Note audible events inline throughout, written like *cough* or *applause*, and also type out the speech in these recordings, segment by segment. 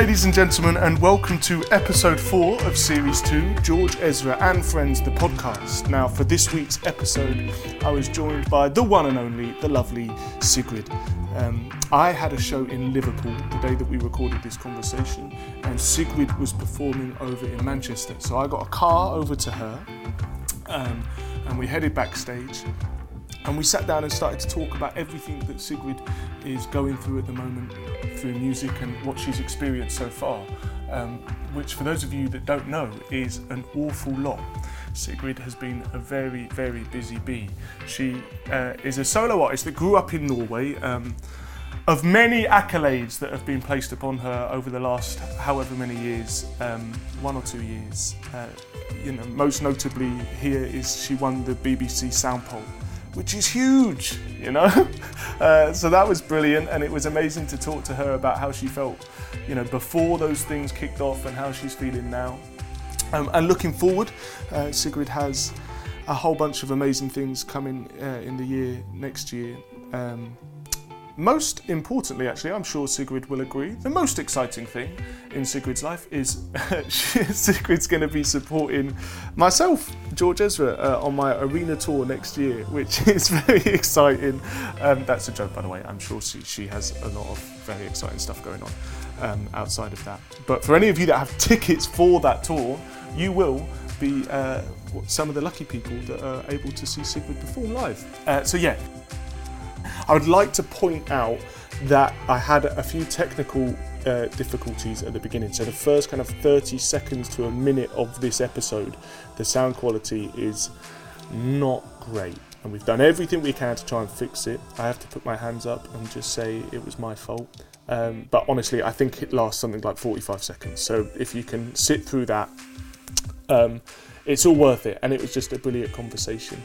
Ladies and gentlemen, and welcome to episode four of series two George Ezra and Friends, the podcast. Now, for this week's episode, I was joined by the one and only, the lovely Sigrid. Um, I had a show in Liverpool the day that we recorded this conversation, and Sigrid was performing over in Manchester. So I got a car over to her, um, and we headed backstage. And we sat down and started to talk about everything that Sigrid is going through at the moment through music and what she's experienced so far, um, which, for those of you that don't know, is an awful lot. Sigrid has been a very, very busy bee. She uh, is a solo artist that grew up in Norway. Um, of many accolades that have been placed upon her over the last however many years, um, one or two years. Uh, you know, most notably here is she won the BBC Sound Poll which is huge, you know. *laughs* Uh, so that was brilliant, and it was amazing to talk to her about how she felt, you know, before those things kicked off and how she's feeling now. Um, and looking forward, uh, Sigrid has a whole bunch of amazing things coming uh, in the year next year. Um, most importantly, actually, I'm sure Sigrid will agree, the most exciting thing in Sigrid's life is *laughs* Sigrid's going to be supporting myself, George Ezra, uh, on my arena tour next year, which *laughs* is very exciting. Um, that's a joke, by the way. I'm sure she, she has a lot of very exciting stuff going on um, outside of that. But for any of you that have tickets for that tour, you will be uh, some of the lucky people that are able to see Sigrid perform live. Uh, so, yeah. I would like to point out that I had a few technical uh, difficulties at the beginning. So the first kind of 30 seconds to a minute of this episode, the sound quality is not great. And we've done everything we can to try and fix it. I have to put my hands up and just say it was my fault. Um, but honestly, I think it lasts something like 45 seconds. So if you can sit through that, um, it's all worth it. And it was just a brilliant conversation.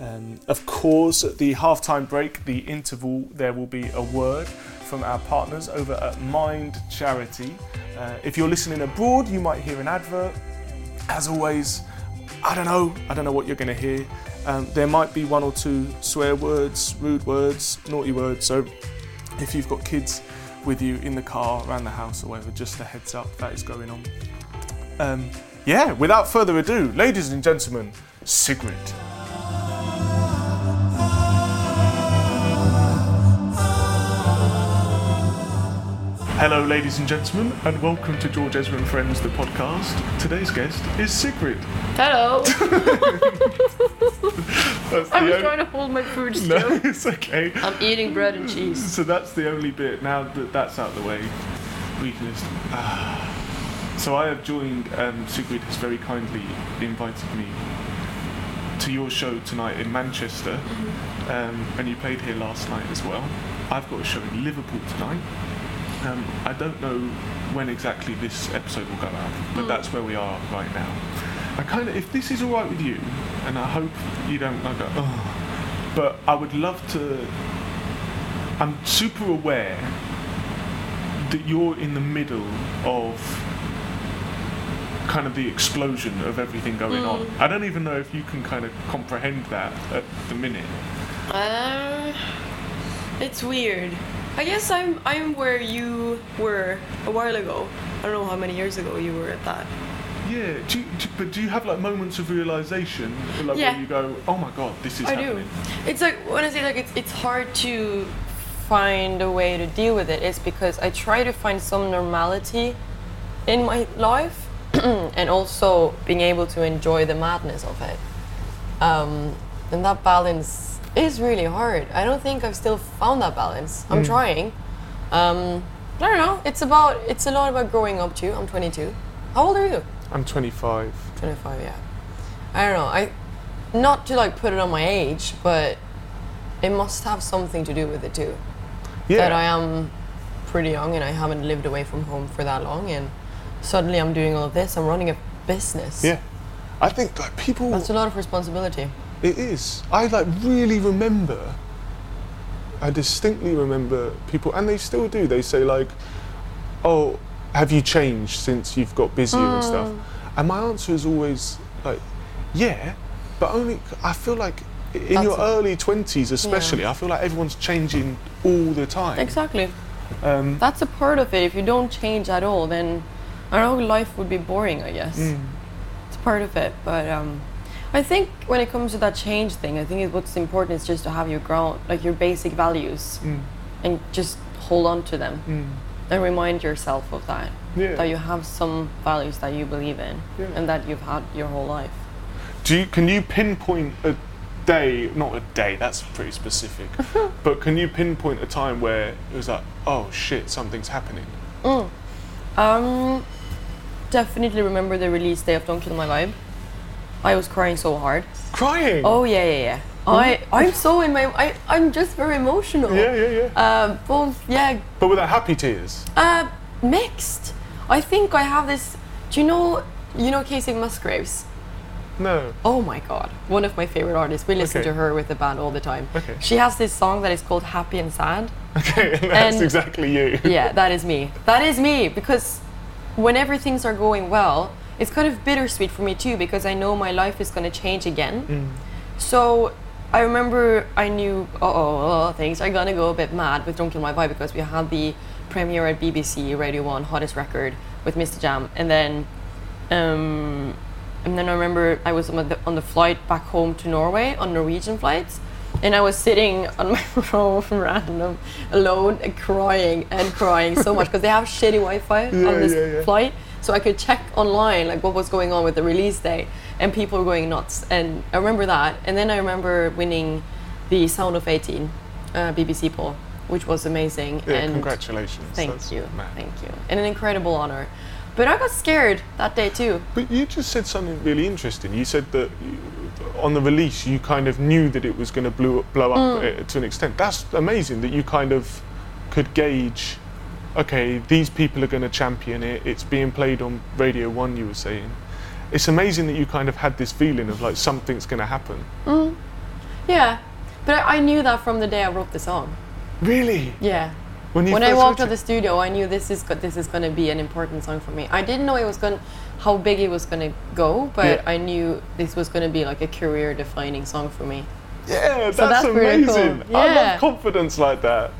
Um, of course, at the halftime break, the interval, there will be a word from our partners over at Mind Charity. Uh, if you're listening abroad, you might hear an advert. As always, I don't know, I don't know what you're going to hear. Um, there might be one or two swear words, rude words, naughty words. So if you've got kids with you in the car, around the house, or whatever, just a heads up that is going on. Um, yeah, without further ado, ladies and gentlemen, Sigrid. Hello, ladies and gentlemen, and welcome to George Ezra and Friends, the podcast. Today's guest is Sigrid. Hello. *laughs* *laughs* I was trying to hold my food still. No, *laughs* it's okay. I'm eating bread and cheese. So that's the only bit. Now that that's out of the way, we can just. Ah. So I have joined. Um, Sigrid has very kindly invited me to your show tonight in Manchester, um, and you played here last night as well. I've got a show in Liverpool tonight. Um, I don't know when exactly this episode will go out, but that's where we are right now. I kind of, if this is all right with you, and I hope you don't like, go, oh, but I would love to. I'm super aware that you're in the middle of kind of the explosion of everything going on. I don't even know if you can kind of comprehend that at the minute. Um, it's weird. I guess I'm I'm where you were a while ago. I don't know how many years ago you were at that. Yeah, do you, do, but do you have like moments of realization, like Yeah. where you go, "Oh my god, this is I do. It's like when I say like it's it's hard to find a way to deal with it. It's because I try to find some normality in my life, *clears throat* and also being able to enjoy the madness of it. Um, and that balance is really hard. I don't think I've still found that balance. I'm trying. Um, I don't know. It's about it's a lot about growing up too. I'm 22. How old are you? I'm 25. 25, yeah. I don't know. I not to like put it on my age, but it must have something to do with it too. Yeah, That I am pretty young and I haven't lived away from home for that long, and suddenly I'm doing all of this. I'm running a business. yeah. I think like people. That's a lot of responsibility. It is. I like really remember. I distinctly remember people, and they still do. They say like, "Oh, have you changed since you've got busier and stuff?" And my answer is always like, "Yeah," but only I feel like in That's your early twenties, especially, I feel like everyone's changing all the time. Exactly. Um, That's a part of it. If you don't change at all, then I don't know, life would be boring, I guess. Mm. It's part of it. But um, I think when it comes to that change thing, I think what's important is just to have your ground, like your basic values, Mm. and just hold on to them Mm. and remind yourself of that. Yeah. That you have some values that you believe in Yeah. and that you've had your whole life. Do you, can you pinpoint a day? Not a day. That's pretty specific. *laughs* but can you pinpoint a time where it was like, oh shit, something's happening? Um, definitely remember the release day of Don't Kill My Vibe. I was crying so hard. Crying. Oh yeah, yeah, yeah. I I'm so in my I I'm just very emotional. Yeah, yeah, yeah. Um, both yeah. but with that happy tears. Uh, mixed. I think I have this. Do you know you know Kacey Musgraves? No. Oh my god, one of my favorite artists. We listen Okay. to her with the band all the time. Okay. She has this song that is called Happy and Sad. Okay, and *laughs* that's And- exactly you. yeah, that is me. That is me because whenever things are going well, it's kind of bittersweet for me too because I know my life is going to change again. Mm. So I remember I knew, uh oh, things are going to go a bit mad with Don't Kill My Vibe because we had the premiere at BBC Radio 1 Hottest Record with MistaJam. And then, um, and then I remember I was on the, on the flight back home to Norway on Norwegian flights. And I was sitting *laughs* on my row random, alone, and crying and crying so much because they have shitty Wi-Fi Yeah, on this yeah, yeah. flight, so I could check online like what was going on with the release day, and people were going nuts. And I remember that. And then I remember winning the Sound of 18 uh, BBC poll, which was amazing. Yeah, and congratulations. Thank That's you, mad. thank you, and an incredible honor. But I got scared that day too. But you just said something really interesting. You said that you, on the release, you kind of knew that it was going to blow, blow up Mm. uh, to an extent. That's amazing that you kind of could gauge. Okay, these people are going to champion it. It's being played on Radio One. You were saying, it's amazing that you kind of had this feeling of like something's going to happen. Mm. Yeah, but I, I knew that from the day I wrote the song. Really? Yeah. When you when I walked to the studio, I knew this is go- this is going to be an important song for me. I didn't know it was going how big it was going to go, but Yeah. I knew this was going to be like a career-defining song for me. Yeah, that's, that's pretty cool. amazing. I love confidence like that.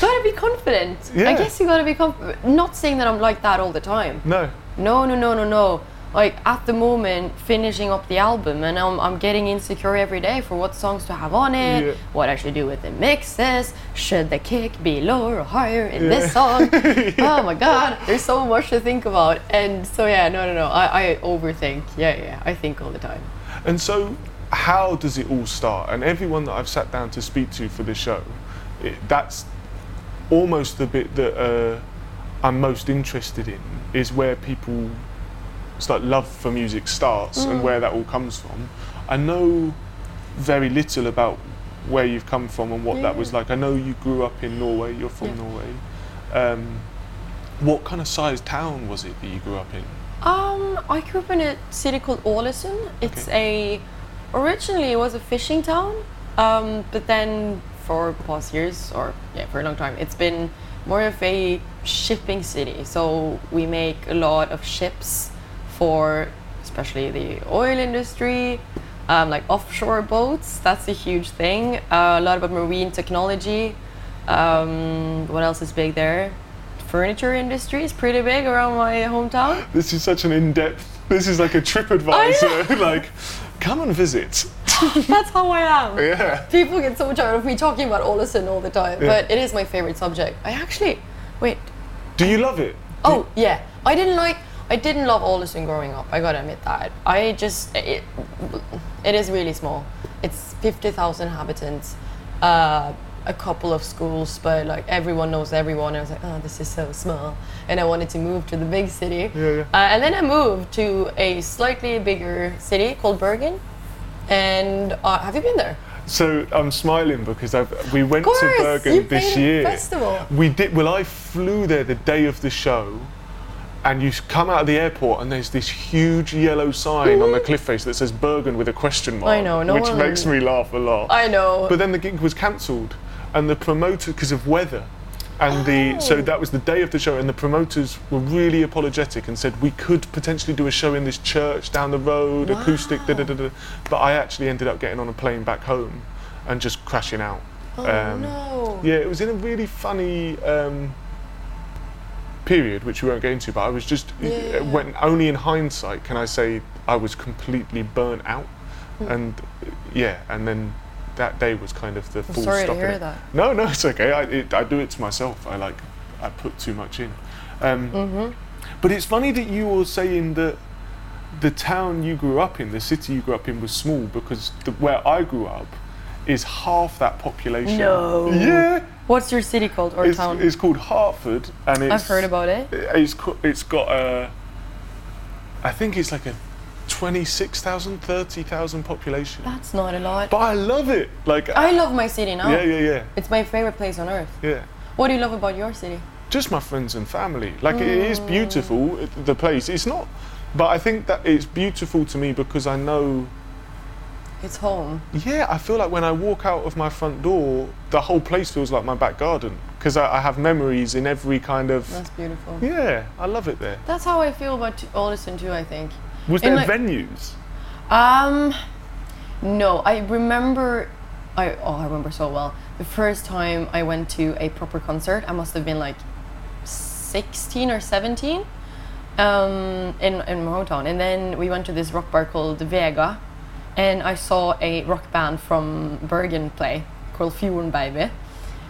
Gotta be confident. Yeah. I guess you gotta be confident. Not saying that I'm like that all the time. No. No, no, no, no, no. Like at the moment, finishing up the album, and I'm, I'm getting insecure every day for what songs to have on it, Yeah. what I should do with the mixes, should the kick be lower or higher in this Yeah. song? *laughs* Oh my god, there's so much to think about. And so, yeah, no, no, no, I, I overthink. Yeah, yeah, I think all the time. And so, how does it all start? And everyone that I've sat down to speak to for this show, it, that's almost the bit that uh, I'm most interested in is where people start love for music starts and where that all comes from. I know very little about where you've come from and what that was like. I know you grew up in Norway. You're from Yeah. Norway. Um, what kind of size town was it that you grew up in? Um, I grew up in a city called Ålesund. It's a originally it was a fishing town, um, but then for past years or yeah for a long time it's been more of a shipping city. So we make a lot of ships for especially the oil industry, um, like offshore boats. That's a huge thing. Uh, a lot about marine technology. Um, what else is big there? Furniture industry is pretty big around my hometown. This is such an in-depth. This is like a TripAdvisor. *laughs* like, come and visit. *laughs* That's how I am. Yeah. People get so tired of me talking about Ålesund all the time, Yeah. but it is my favorite subject. I actually, wait, Do you love it? oh yeah, I didn't like, I didn't love Ålesund growing up. I gotta admit that. I just, it, it is really small. It's fifty thousand inhabitants, uh, a couple of schools, but like everyone knows everyone. I was like, oh, this is so small, and I wanted to move to the big city. Yeah, yeah. Uh, and then I moved to a slightly bigger city called Bergen. And uh, have you been there? So I'm smiling because I've, we went Of to course, Bergen this year. festival. We did. Well, I flew there the day of the show, and you come out of the airport and there's this huge yellow sign on the cliff face that says Bergen with a question mark. I know, no which one- makes me laugh a lot. I know. But then the gig was cancelled, and the promoter, because of weather, and the so Oh. that was the day of the show, and the promoters were really apologetic and said we could potentially do a show in this church down the road, acoustic, da da da da. But I actually ended up getting on a plane back home, and just crashing out. oh Um, no. Yeah, it was in a really funny um, period, which we won't get into, but I was just Yeah, when only in hindsight can I say I was completely burnt out, Hmm. and yeah, and then that day was kind of the I'm full sorry stop. to hear that. No, no, it's okay. I, it, I do it to myself. I like I put too much in. Um, Mm-hmm. But it's funny that you were saying that the town you grew up in, the city you grew up in, was small because the, where I grew up is half that population. No. Yeah. What's your city called or It's, town? it's called Hertford, and it's I've heard about it. it's it's got a I think it's like a 26,000 30,000 population. That's not a lot. But I love it. Like I love my city now. yeah, yeah, yeah. It's my favorite place on earth. Yeah. What do you love about your city? Just my friends and family. Like it is Mm. beautiful the place. It's not but I think that it's beautiful to me because I know It's home. yeah, I feel like when I walk out of my front door, the whole place feels like my back garden because I, I have memories in every kind of That's beautiful. yeah, I love it there. That's how I feel about Ålesund too. I think. Was there like- venues? Um, no, I remember. I oh, I remember so well. The first time I went to a proper concert, I must have been like sixteen or seventeen, um, in in my hometown. And then we went to this rock bar called Vega, and I saw a rock band from Bergen play called Fjorden Baby.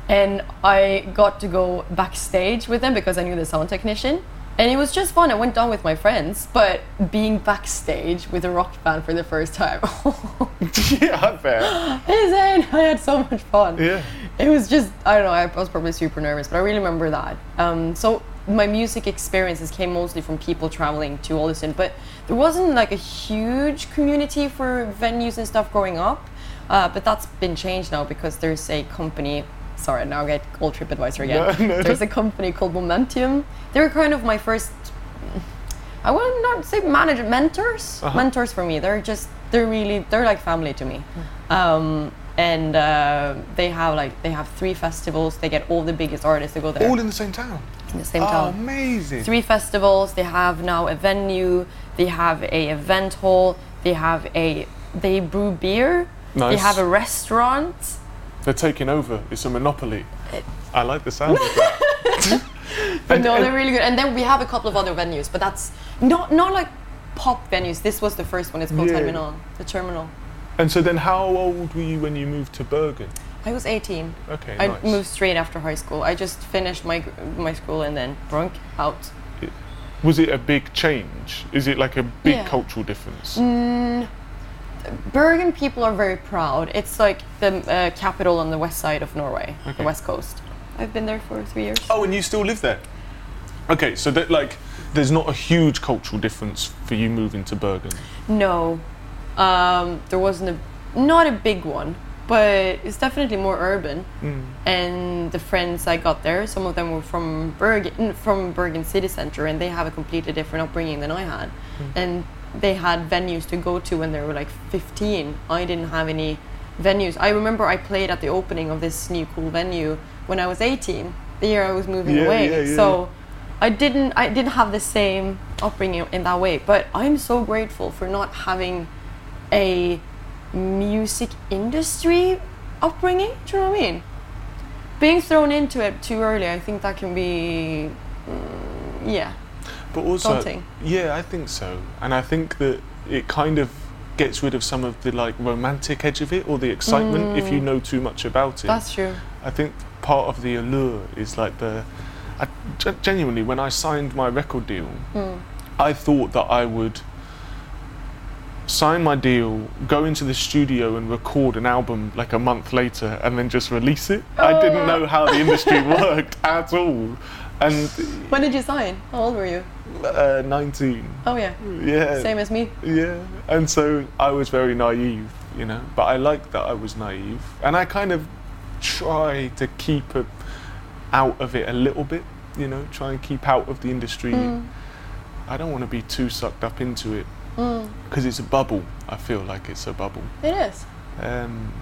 And I got to go backstage with them because I knew the sound technician. And it was just fun. I went down with my friends, but being backstage with a rock band for the first time, *laughs* yeah, bet. insane! I had so much fun. Yeah. It was just, I don't know, I was probably super nervous, but I really remember that. Um, so my music experiences came mostly from people traveling to Ålesund, but there wasn't like a huge community for venues and stuff growing up. Uh, but that's been changed now because there's a company. Sorry, now I get all TripAdvisor again. No, no. There's a company called Momentum. They were kind of my first. I would not say manager mentors. Uh-huh. Mentors for me. They're just they're really they're like family to me. Um, and uh, they have like they have three festivals. They get all the biggest artists to go there All in the same town. in the same Oh, town amazing. three festivals. They have now a venue. They have a event hall. They have a they brew beer. Nice. They have a restaurant. They're taking over. It's a monopoly. I like the sound of that. *laughs* But And- no, and- they're really good. And then we have a couple of other venues, but that's not not like pop venues. This was the first one. It's called Yeah. Terminal, the Terminal. And so then, how old were you when you moved to Bergen? I was 18. Okay, I nice. moved straight after high school. I just finished my my school and then drunk out. Was it a big change? Is it like a big Yeah. cultural difference? Mm, Bergen people are very proud. It's like the uh, capital on the west side of Norway, Okay. the west coast. I've been there for three years. Oh, and you still live there? Okay, so that like, there's not a huge cultural difference for you moving to Bergen. No, um, there wasn't a not a big one, but it's definitely more urban. And the friends I got there, some of them were from Bergen, from Bergen city center, and they have a completely different upbringing than I had. And they had venues to go to when they were like 15. I didn't have any venues. I remember I played at the opening of this new cool venue when I was 18, the year I was moving Yeah, away. yeah, yeah. So I didn't I didn't have the same upbringing in that way, but I'm so grateful for not having a music industry upbringing. Do you know what I mean? Being thrown into it too early, I think that can be, mm, yeah. But also, Daunting. yeah, I think so. And I think that it kind of gets rid of some of the like romantic edge of it or the excitement if you mm. know too much about it. That's true. I think part of the allure is like the. I, genuinely, when I signed my record deal, mm. I thought that I would sign my deal, go into the studio and record an album like a month later and then just release it. I didn't oh. know how the industry *laughs* worked at all. And When did you sign? How old were you? Uh, 19. Oh yeah, Yeah. same as me. Yeah, and so I was very naive, you know, but I like that I was naive, and I kind of try to keep a, out of it a little bit, you know, try and keep out of the industry. I don't want to be too sucked up into it because it's a bubble. I feel like it's a bubble. It is. Um,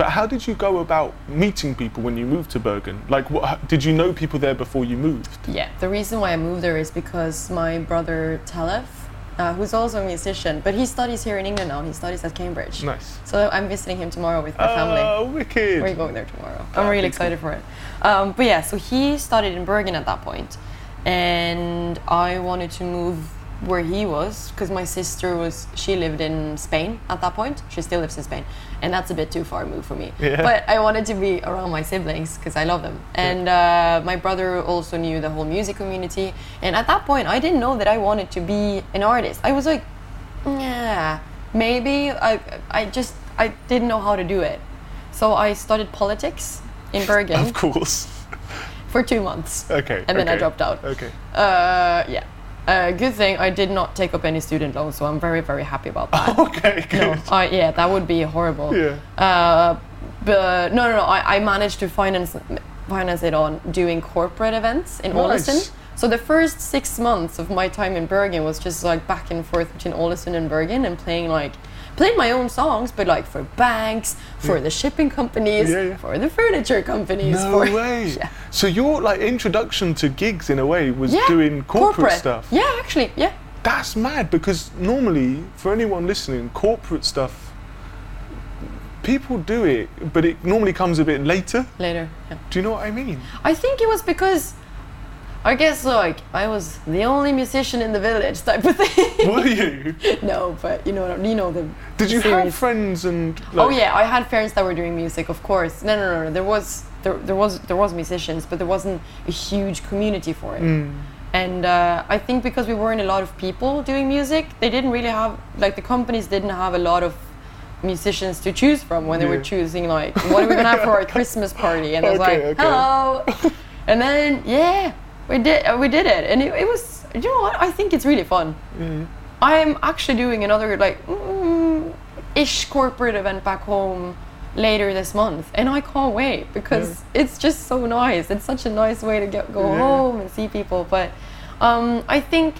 but how did you go about meeting people when you moved to Bergen? Like, what did you know people there before you moved? Yeah, the reason why I moved there is because my brother Tellef, uh, who's also a musician, but he studies here in England now. He studies at Cambridge. Nice. So I'm visiting him tomorrow with my family. Oh, wicked! We're going there tomorrow. I'm really be cool. excited for it. Um, but yeah, so he studied in Bergen at that point, and I wanted to move where he was because my sister was she lived in Spain at that point. She still lives in Spain, and that's a bit too far move for me. Yeah. But I wanted to be around my siblings because I love them, and uh, my brother also knew the whole music community. And at that point, I didn't know that I wanted to be an artist. I was like, yeah, maybe. I I just I didn't know how to do it, so I studied politics in Bergen *laughs* Of course. for two months. Okay. And then I dropped out. Okay. Uh, yeah. Uh, good thing I did not take up any student loans, so I'm very, very happy about that. *laughs* Okay. no, Good. I, yeah, that would be horrible. Yeah. Uh, but no, no, no. I, I managed to finance finance it on doing corporate events in Nice. Ålesund. So the first six months of my time in Bergen was just like back and forth between Ålesund and Bergen and playing like playing my own songs, but like for banks, for the shipping companies, Yeah, yeah. for the furniture companies. No for, way. *laughs* Yeah. So your like introduction to gigs in a way was doing corporate, stuff. Yeah, actually, yeah. That's mad because normally, for anyone listening, corporate stuff, people do it, but it normally comes a bit later. Later, yeah. Do you know what I mean? I think it was because I guess like I was the only musician in the village type of thing. *laughs* Were you? *laughs* no, but you know you know the Did you have friends and? Oh yeah, I had friends that were doing music, of course. No, no, no, no. There was there, there was there was musicians, but there wasn't a huge community for it. Mm. And uh, I think because we weren't a lot of people doing music, they didn't really have like the companies didn't have a lot of musicians to choose from when they were choosing like what are we gonna have for our *laughs* Christmas party? And I was like, okay. hello. and then yeah, we did uh, we did it, and it, it was you know what I think it's really fun. Mm. I'm actually doing another like mm, ish corporate event back home later this month, and I can't wait because it's just so nice. It's such a nice way to get go Yeah. home and see people. But um, I think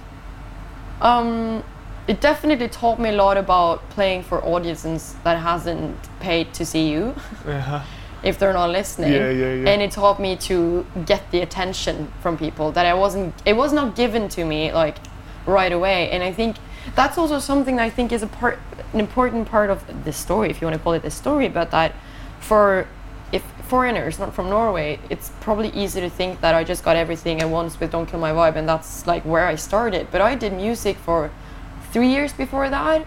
um, it definitely taught me a lot about playing for audiences that hasn't paid to see you Uh-huh. If they're not listening. Yeah, yeah, yeah. And it taught me to get the attention from people that I wasn't. It was not given to me like right away. And I think that's also something I think is a part, an important part of the story, if you want to call it the story. But that for if foreigners not from Norway, it's probably easy to think that I just got everything at once with Don't Kill My Vibe, and that's like where I started. But I did music for three years before that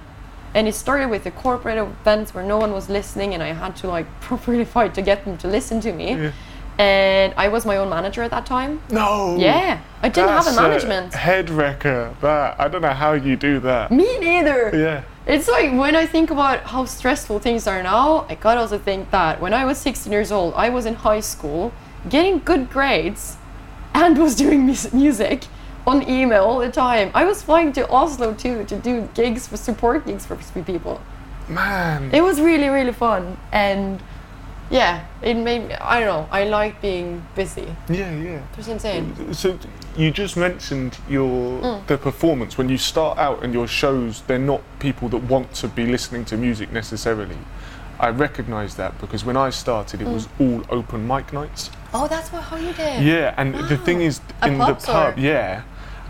and it started with the corporate events where no one was listening and i had to like *laughs* properly fight to get them to listen to me Yeah. and i was my own manager at that time No. yeah i didn't have a That's management head wrecker. That I don't know how you do that. me neither Yeah. it's like when i think about how stressful things are now i gotta also think that when i was 16 years old i was in high school getting good grades and was doing mus- music on email all the time i was flying to oslo too to do gigs for support gigs for people Man. it was really really fun and yeah it made me i don't know i like being busy yeah, yeah. it's insane So you just mentioned your Mm. the performance when you start out and your shows they're not people that want to be listening to music necessarily. I recognise that because when I started Mm. it was all open mic nights. oh that's what how you did Yeah, and the thing is in the pub, or? yeah.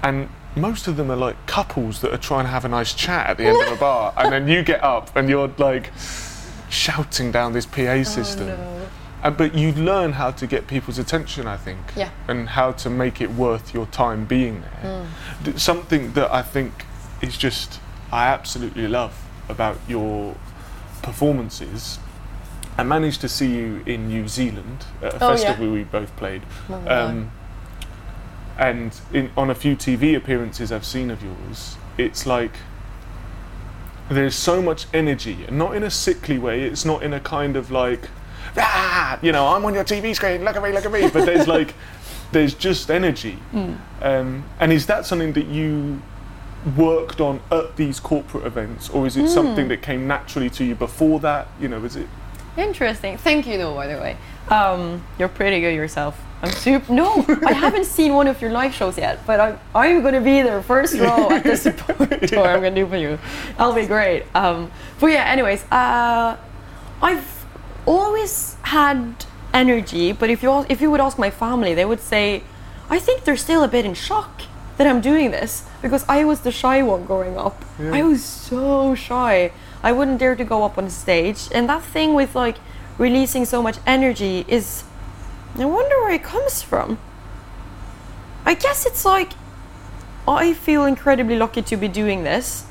And most of them are like couples that are trying to have a nice chat at the end of a bar and then you get up and you're like shouting down this PA system. oh, no. Uh, but you learn how to get people's attention, I think, Yeah. and how to make it worth your time being there. D- Something that I think is just I absolutely love about your performances. I managed to see you in New Zealand at a Oh, yeah. we both played, Oh, um, and in, on a few TV appearances I've seen of yours, it's like there's so much energy, and not in a sickly way. It's not in a kind of like, ah, you know, I'm on your TV screen. Look at me, look at me. But there's like, *laughs* there's just energy. Um, and is that something that you worked on at these corporate events, or is it something that came naturally to you before that? You know, is it? Interesting. Thank you, though. By the way, um, you're pretty good yourself. I'm super. No, I haven't seen one of your live shows yet, but I'm I'm gonna be there first row at the *laughs* support tour. I'm gonna do for you. That'll be great. Um, but yeah. Anyways, uh, I've always had energy, but if you if you would ask my family, they would say, I think they're still a bit in shock that I'm doing this because I was the shy one growing up. I was so shy. I wouldn't dare to go up on stage, and that thing with like releasing so much energy is. I wonder where it comes from. I guess it's like I feel incredibly lucky to be doing this.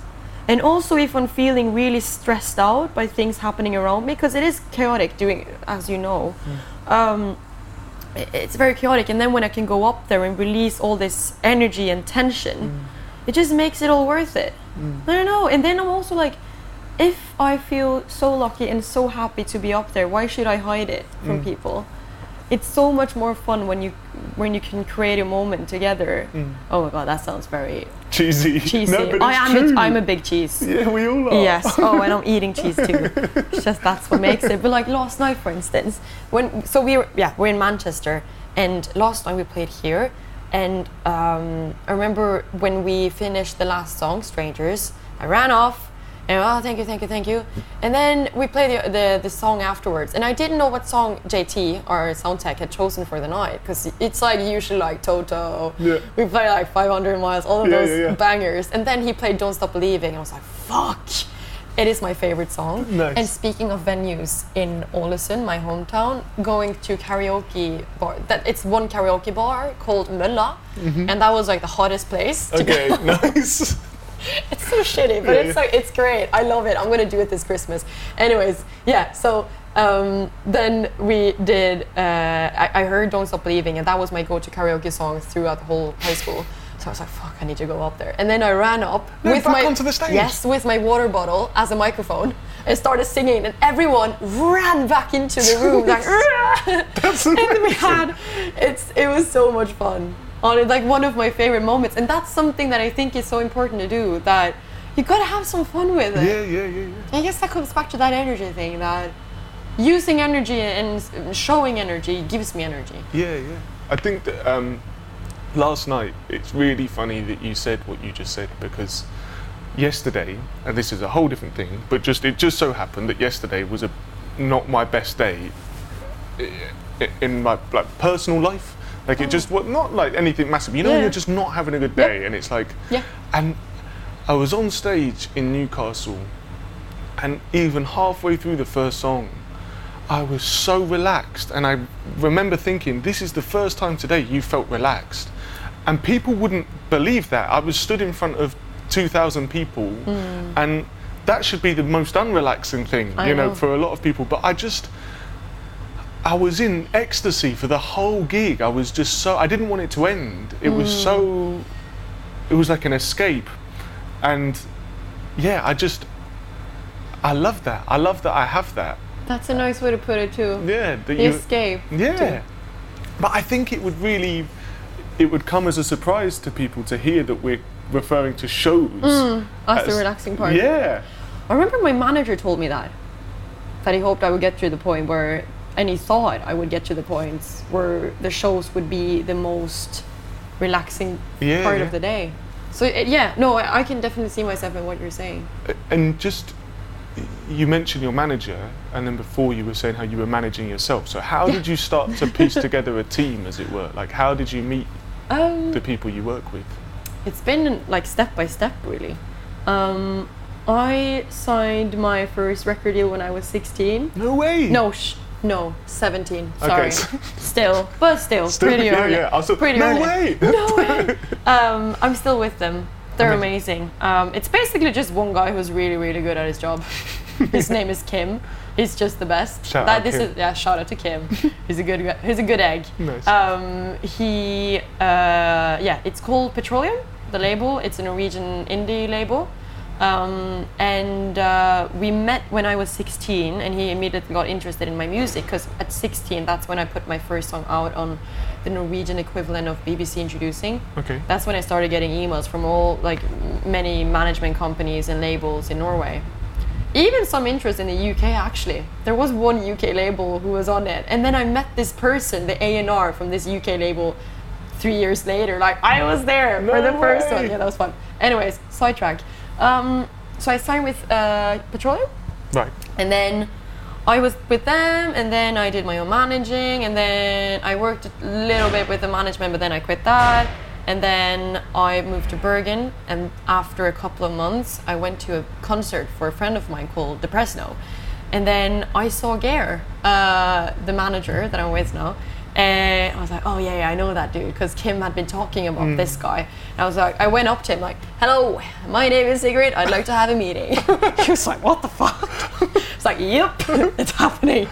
And also if I'm feeling really stressed out by things happening around me, because it is chaotic doing as you know. Hmm. Um, it's very chaotic and then when I can go up there and release all this energy and tension, hmm. it just makes it all worth it. Hmm. I don't know. And then I'm also like, if I feel so lucky and so happy to be up there, why should I hide it from people? It's so much more fun when you when you can create a moment together. Oh my god, that sounds very Cheesy. *laughs* cheesy. No, but I am a, I'm a big cheese. Yeah, we all are. Yes. Oh, and I'm eating cheese too. It's *laughs* just that's what makes it. But like last night, for instance, when so we were yeah we're in Manchester, and last night we played here, and um, I remember when we finished the last song, "Strangers," I ran off. And oh, thank you, thank you, thank you. And then we played the, the, the song afterwards. And I didn't know what song JT, our sound tech, had chosen for the night. Because it's like usually like Toto. Yeah. We play like 500 miles, all of Yeah, those yeah, yeah. bangers. And then he played Don't Stop Believing. I was like, fuck. It is my favorite song. Nice. And speaking of venues in Ålesund, my hometown, going to karaoke bar. That it's one karaoke bar called Mölla, mm-hmm. and that was like the hottest place. Okay, *laughs* nice. *laughs* It's so shitty, but Yeah, it's like it's great. I love it. I'm gonna do it this Christmas. Anyways, yeah. So um, then we did. Uh, I, I heard "Don't Stop Believing," and that was my go-to karaoke song throughout the whole high school. So I was like, "Fuck, I need to go up there." And then I ran up No, with my onto the stage? yes, with my water bottle as a microphone, and started singing, and everyone ran back into the room like. *laughs* That's *laughs* and we had it's it was so much fun on it like one of my favorite moments and that's something that i think is so important to do that you gotta have some fun with it Yeah, yeah, yeah, yeah. i guess that comes back to that energy thing that using energy and showing energy gives me energy Yeah, yeah. I think that um, last night it's really funny that you said what you just said because yesterday, and this is a whole different thing, but just it just so happened that yesterday was a not my best day i- i- in my like personal life. Like it just was not like anything massive. You know, when. Yeah. you're just not having a good Yep. day, and it's like, Yeah. And I was on stage in Newcastle, and even halfway through the first song, I was so relaxed, and I remember thinking, "This is the first time today you felt relaxed," and people wouldn't believe that. I was stood in front of two thousand people, hmm. and that should be the most unrelaxing thing. I you know, know. for a lot of people. But I just. I was in ecstasy for the whole gig. I was just so I didn't want it to end. It was Hmm. so it was like an escape. And yeah, I just I love that. I love that I have that. that's a nice way to put it too Yeah, the you escape Yeah. But I think it would really it would come as a surprise to people to hear that we're referring to shows. Mm, that's the relaxing part Yeah. I remember my manager told me that. That he hoped I would get to the point where, and he thought I would get to the points where the shows would be the most relaxing Yeah, part yeah. of the day. So it, yeah, no, I, I can definitely see myself in what you're saying. And just you mentioned your manager and then before you were saying how you were managing yourself. So how did you start to piece *laughs* together a team as it were? Like how did you meet Um, the people you work with? it's been like step by step, really. Um, I signed my first record deal when I was 16. No way. No, sh- no, 17. Okay, Sorry. so- *laughs* still, but still, Still, pretty yeah, early. yeah. also, pretty no early. way. *laughs* no way. *laughs* Um, I'm still with them. They're Amazing. Um, it's basically just one guy who's really, really good at his job. his name is Kim. He's just the best. Shout that out this Kim. is yeah. Shout out to Kim. he's a good. He's a good egg. Nice. Um, he uh, yeah. It's called Petroleum. The label. It's a Norwegian indie label. Um, and uh, we met when I was 16, and he immediately got interested in my music because at 16, that's when I put my first song out on the Norwegian equivalent of BBC Introducing. Okay. That's when I started getting emails from all like many management companies and labels in Norway. Even some interest in the UK actually. There was one UK label who was on it, and then I met this person, the A and R from this UK label, three years later. Like I was there for No the first one. Yeah, that was fun. Anyways, sidetrack. Um, so I signed with uh, Petroleum. Right. And then I was with them, and then I did my own managing, and then I worked a little bit with the management, but then I quit that. And then I moved to Bergen, and after a couple of months, I went to a concert for a friend of mine called Depresno. And then I saw Geir, uh, the manager that I'm with now, And I was like, oh yeah, yeah, I know that dude because Kim had been talking about Mm. this guy. And I was like, I went up to him like, hello, my name is Sigrid. I'd like to have a meeting. *laughs* he was like, what the fuck? *laughs* It's like, yep, *laughs* it's happening.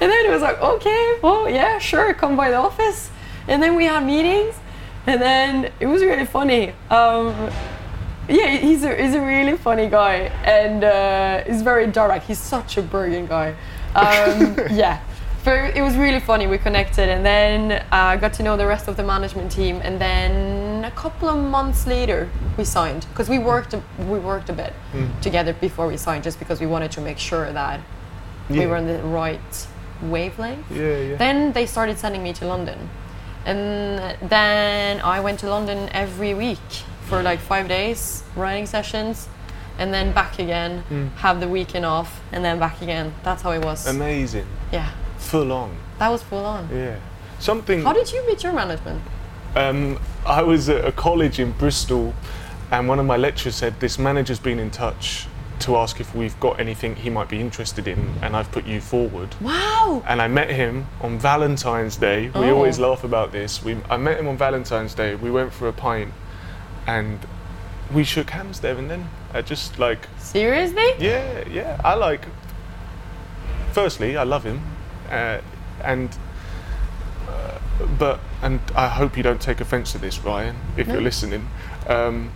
And then he was like, okay, well, yeah, sure, come by the office. And then we had meetings, and then it was really funny. Um, yeah, he's a, he's a really funny guy, and uh, he's very direct. He's such a brilliant guy. Um, yeah, very, it was really funny. We connected, and then uh, I got to know the rest of the management team. And then a couple of months later, we signed because we worked a, we worked a bit together before we signed, just because we wanted to make sure that we were on the right wavelength. Yeah, yeah. Then they started sending me to London. And then I went to London every week for like five days, writing sessions, and then back again, Hmm. have the weekend off, and then back again. That's how it was. Amazing. yeah, Full on. that was full on. Yeah. Something. How did you meet your management? Um, I was at a college in Bristol, and one of my lecturers said this manager's been in touch to ask if we've got anything he might be interested in, and I've put you forward. Wow! And I met him on Valentine's Day. We Oh. always laugh about this. We, I met him on Valentine's Day. We went for a pint, and we shook hands there and then. I just like, Seriously? yeah, yeah. I like. Firstly, I love him, uh, and uh, but and I hope you don't take offence to this, Ryan, if you're listening. Um,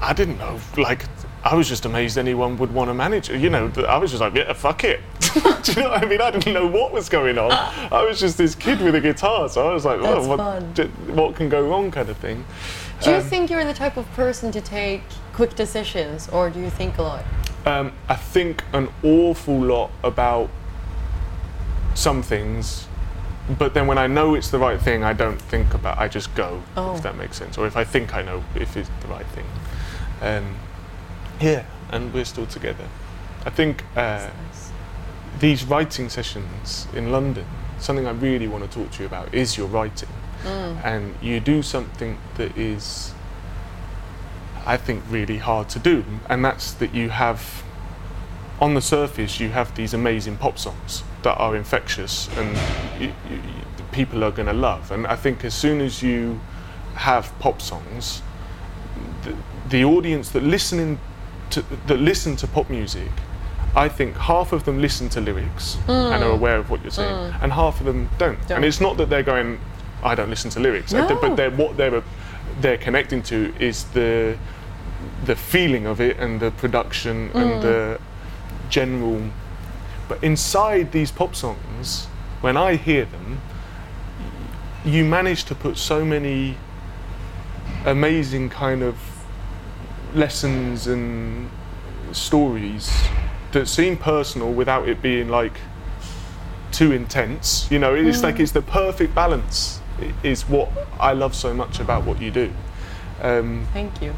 I didn't know, like. I was just amazed anyone would want to manage. You know, I was just like, yeah, fuck it. *laughs* Do you know what I mean? I didn't know what was going on. I was just this kid with a guitar, so I was like, That's oh, what, d- what can go wrong, kind of thing. Do you Um, think you're the type of person to take quick decisions, or do you think a lot? Um, I think an awful lot about some things, but then when I know it's the right thing, I don't think about. I just go, Oh. if that makes sense, or if I think I know if it's the right thing. Um, yeah, and we're still together. I think uh, Nice. these writing sessions in London, something I really want to talk to you about is your writing. And you do something that is, I think, really hard to do, and that's that you have, on the surface, you have these amazing pop songs that are infectious and you, you, people are going to love. And I think as soon as you have pop songs, the, the audience that listening to that listen to pop music, I think half of them listen to lyrics and are mm. aware of what you're saying, mm. and half of them don't. Don't. And it's not that they're going, I don't listen to lyrics, No. but they're what they're they're connecting to is the the feeling of it and the production and mm. the general. But inside these pop songs, when I hear them, you manage to put so many amazing kind of lessons and stories that seem personal without it being like too intense. You know, it's like it's the perfect balance. i- Is what I love so much about what you do. Um, Thank you.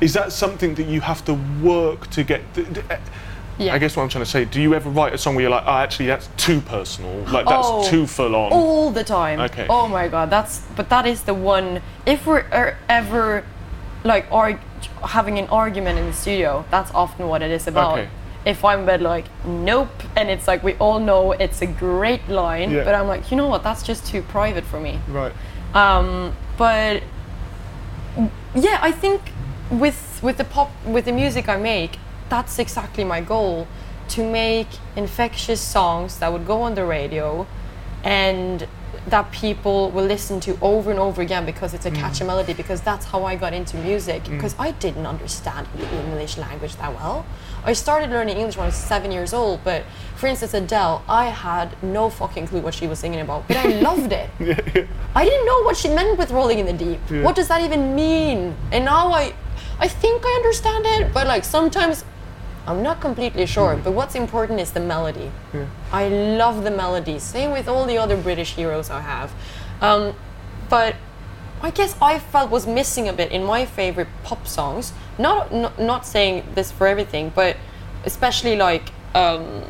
is that something that you have to work to get? d- eh, Yeah. I guess what I'm trying to say. Do you ever write a song where you're like, oh, actually, that's too personal. Like that's Oh. too full on. all the time. Okay. Oh my god, that's but that is the one. If we're er, ever like arg- having an argument in the studio, that's often what it is about. Okay. If I'm but like nope, and it's like we all know it's a great line, Yeah. but I'm like you know what, that's just too private for me. Right. Um, but yeah, I think with with the pop with the music I make, that's exactly my goal to make infectious songs that would go on the radio and that people will listen to over and over again because it's a mm. catchy melody because that's how I got into music mm. because I didn't understand the English language that well. I started learning English when I was 7 years old, but for instance Adele, I had no fucking clue what she was singing about, but I *laughs* loved it. *laughs* I didn't know what she meant with rolling in the deep. Yeah. What does that even mean? And now I I think I understand it, but like sometimes I'm not completely sure. But what's important is the melody. I love the melody. Same with all the other British heroes I have. Um, but I guess I felt was missing a bit in my favorite pop songs. Not not, not saying this for everything, but especially like um,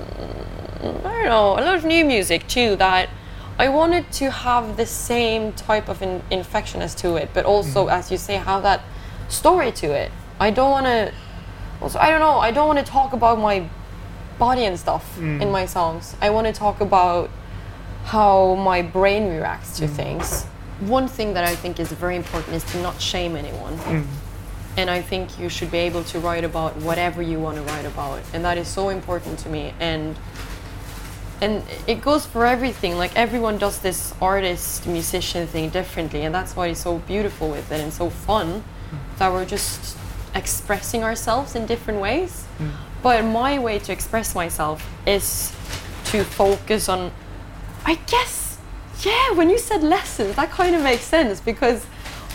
I don't know a lot of new music too that I wanted to have the same type of in, infectionist to it, but also as you say have that story to it. I don't want to. Also, I don't know. I don't want to talk about my body and stuff mm. in my songs. I want to talk about how my brain reacts to mm. things. One thing that I think is very important is to not shame anyone. Mm. And I think you should be able to write about whatever you want to write about. And that is so important to me. And and it goes for everything. Like everyone does this artist musician thing differently, and that's why it's so beautiful with it and so fun that we're just expressing ourselves in different ways. But my way to express myself is to focus on, I guess, yeah. When you said lessons, that kind of makes sense because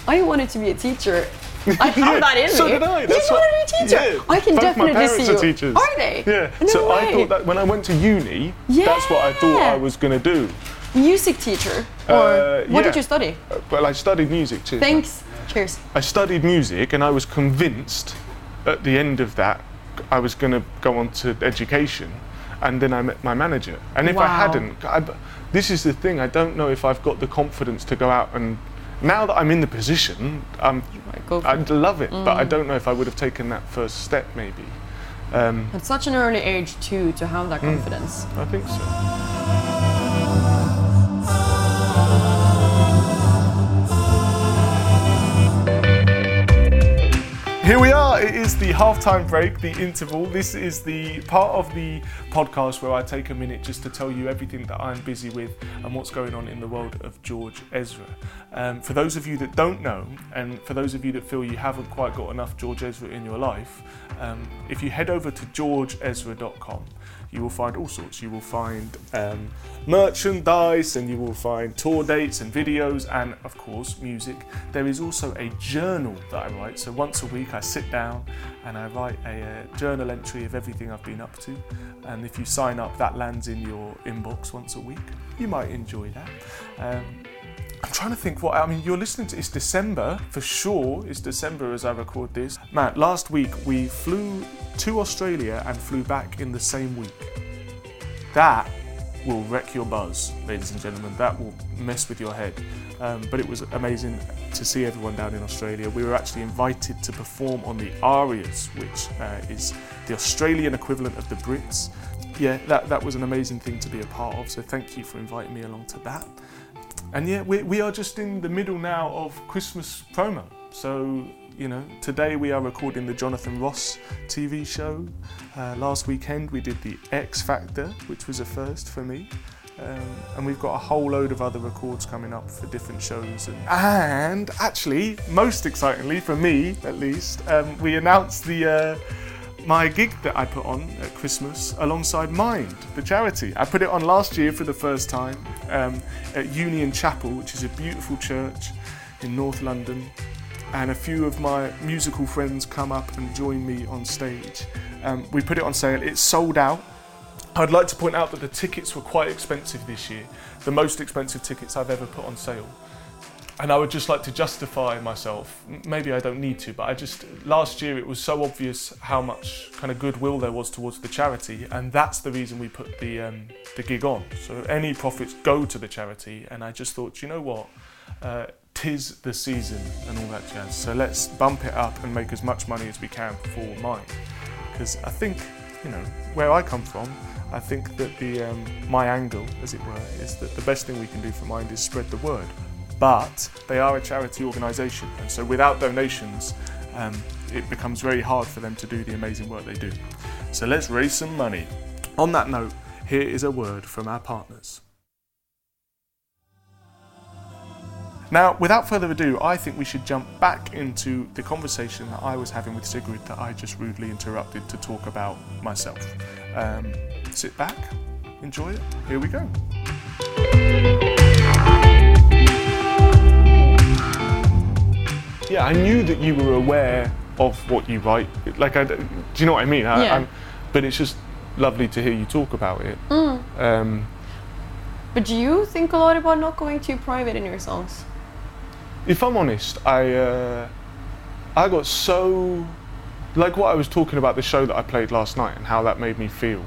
I wanted to be a teacher. I *laughs* have Yeah, that in so me. did I. You That's want what- to be a teacher? yeah, I can both my definitely parents see are you. teachers. Are they? Yeah. No so I thought that when I went to uni, that's what I thought I was going to do. music teacher or Uh, what yeah. did you study? Uh, Well, I studied music too. Thanks. Cheers. I studied music, and I was convinced at the end of that I was going to go on to education. And then I met my manager. And if I hadn't, I, this is the thing. I don't know if I've got the confidence to go out and. Now that I'm in the position, for I'd it. love it, but I don't know if I would have taken that first step. Maybe. Um, At such an early age too to have Hmm. that confidence. I think so. Here we are. It is the halftime break, the interval. This is the part of the podcast where I take a minute just to tell you everything that I'm busy with and what's going on in the world of George Ezra. Um, for those of you that don't know, and for those of you that feel you haven't quite got enough George Ezra in your life, um, if you head over to georgeezra.com, you will find all sorts. You will find um, merchandise and you will find tour dates and videos and, of course, music. There is also a journal that I write. So once a week I sit down and I write a uh, journal entry of everything I've been up to. And if you sign up, that lands in your inbox once a week. You might enjoy that. Um, I'm trying to think what I mean. You're listening to it's December for sure. It's December as I record this. Matt, last week we flew to Australia and flew back in the same week. That will wreck your buzz, ladies and gentlemen. That will mess with your head. Um, but it was amazing to see everyone down in Australia. We were actually invited to perform on the ARIAs, which uh, is the Australian equivalent of the Brits. Yeah, that, that was an amazing thing to be a part of. So thank you for inviting me along to that. And yeah, we, we are just in the middle now of Christmas promo. So, you know, today we are recording the Jonathan Ross TV show. Uh, last weekend we did the X Factor, which was a first for me. Um, and we've got a whole load of other records coming up for different shows. And, and actually, most excitingly for me at least, um, we announced the. Uh, my gig that I put on at Christmas alongside Mind, the charity. I put it on last year for the first time um, at Union Chapel, which is a beautiful church in North London. And a few of my musical friends come up and join me on stage. Um, we put it on sale, it's sold out. I'd like to point out that the tickets were quite expensive this year, the most expensive tickets I've ever put on sale and I would just like to justify myself. Maybe I don't need to, but I just last year it was so obvious how much kind of goodwill there was towards the charity, and that's the reason we put the um, the gig on. So any profits go to the charity, and I just thought, you know what, uh, tis the season and all that jazz. So let's bump it up and make as much money as we can for Mind, because I think you know where I come from. I think that the um, my angle, as it were, is that the best thing we can do for Mind is spread the word but they are a charity organisation, and so without donations, um, it becomes very hard for them to do the amazing work they do. So let's raise some money. On that note, here is a word from our partners. Now, without further ado, I think we should jump back into the conversation that I was having with Sigrid that I just rudely interrupted to talk about myself. Um, sit back, enjoy it. Here we go. Yeah, I knew that you were aware of what you write. Like, I, do you know what I mean? I, Yeah. I'm, but it's just lovely to hear you talk about it. Um, But do you think a lot about not going too private in your songs? if I'm honest, I uh, I got so like what I was talking about the show that I played last night and how that made me feel.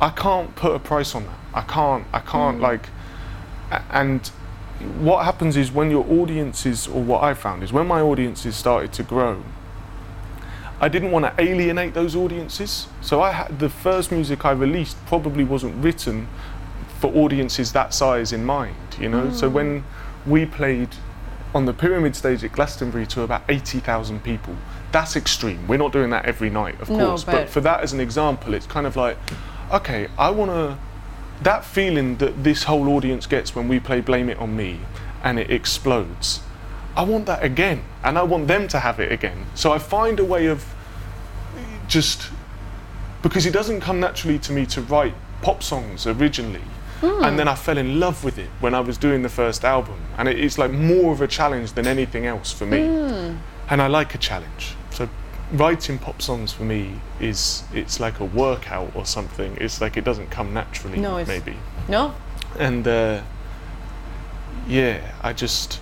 I can't put a price on that. I can't. I can't like. a- And what happens is when your audiences, or what I found is when my audiences started to grow. I didn't want to alienate those audiences, so I had the first music I released probably wasn't written for audiences that size in mind, you know. So mm. when we played on the pyramid stage at Glastonbury to about 80,000 people, that's extreme. We're not doing that every night, of No, course. But, but- for that as an example, it's kind of like, okay, I want to. That feeling that this whole audience gets when we play Blame It On Me and it explodes, I want that again. And I want them to have it again. So I find a way of just. Because it doesn't come naturally to me to write pop songs originally. Hmm. And then I fell in love with it when I was doing the first album. And it, it's like more of a challenge than anything else for me. Hmm. And I like a challenge. Writing pop songs for me is it's like a workout or something. It's like it doesn't come naturally, No, it's- maybe. No? And uh, yeah, I just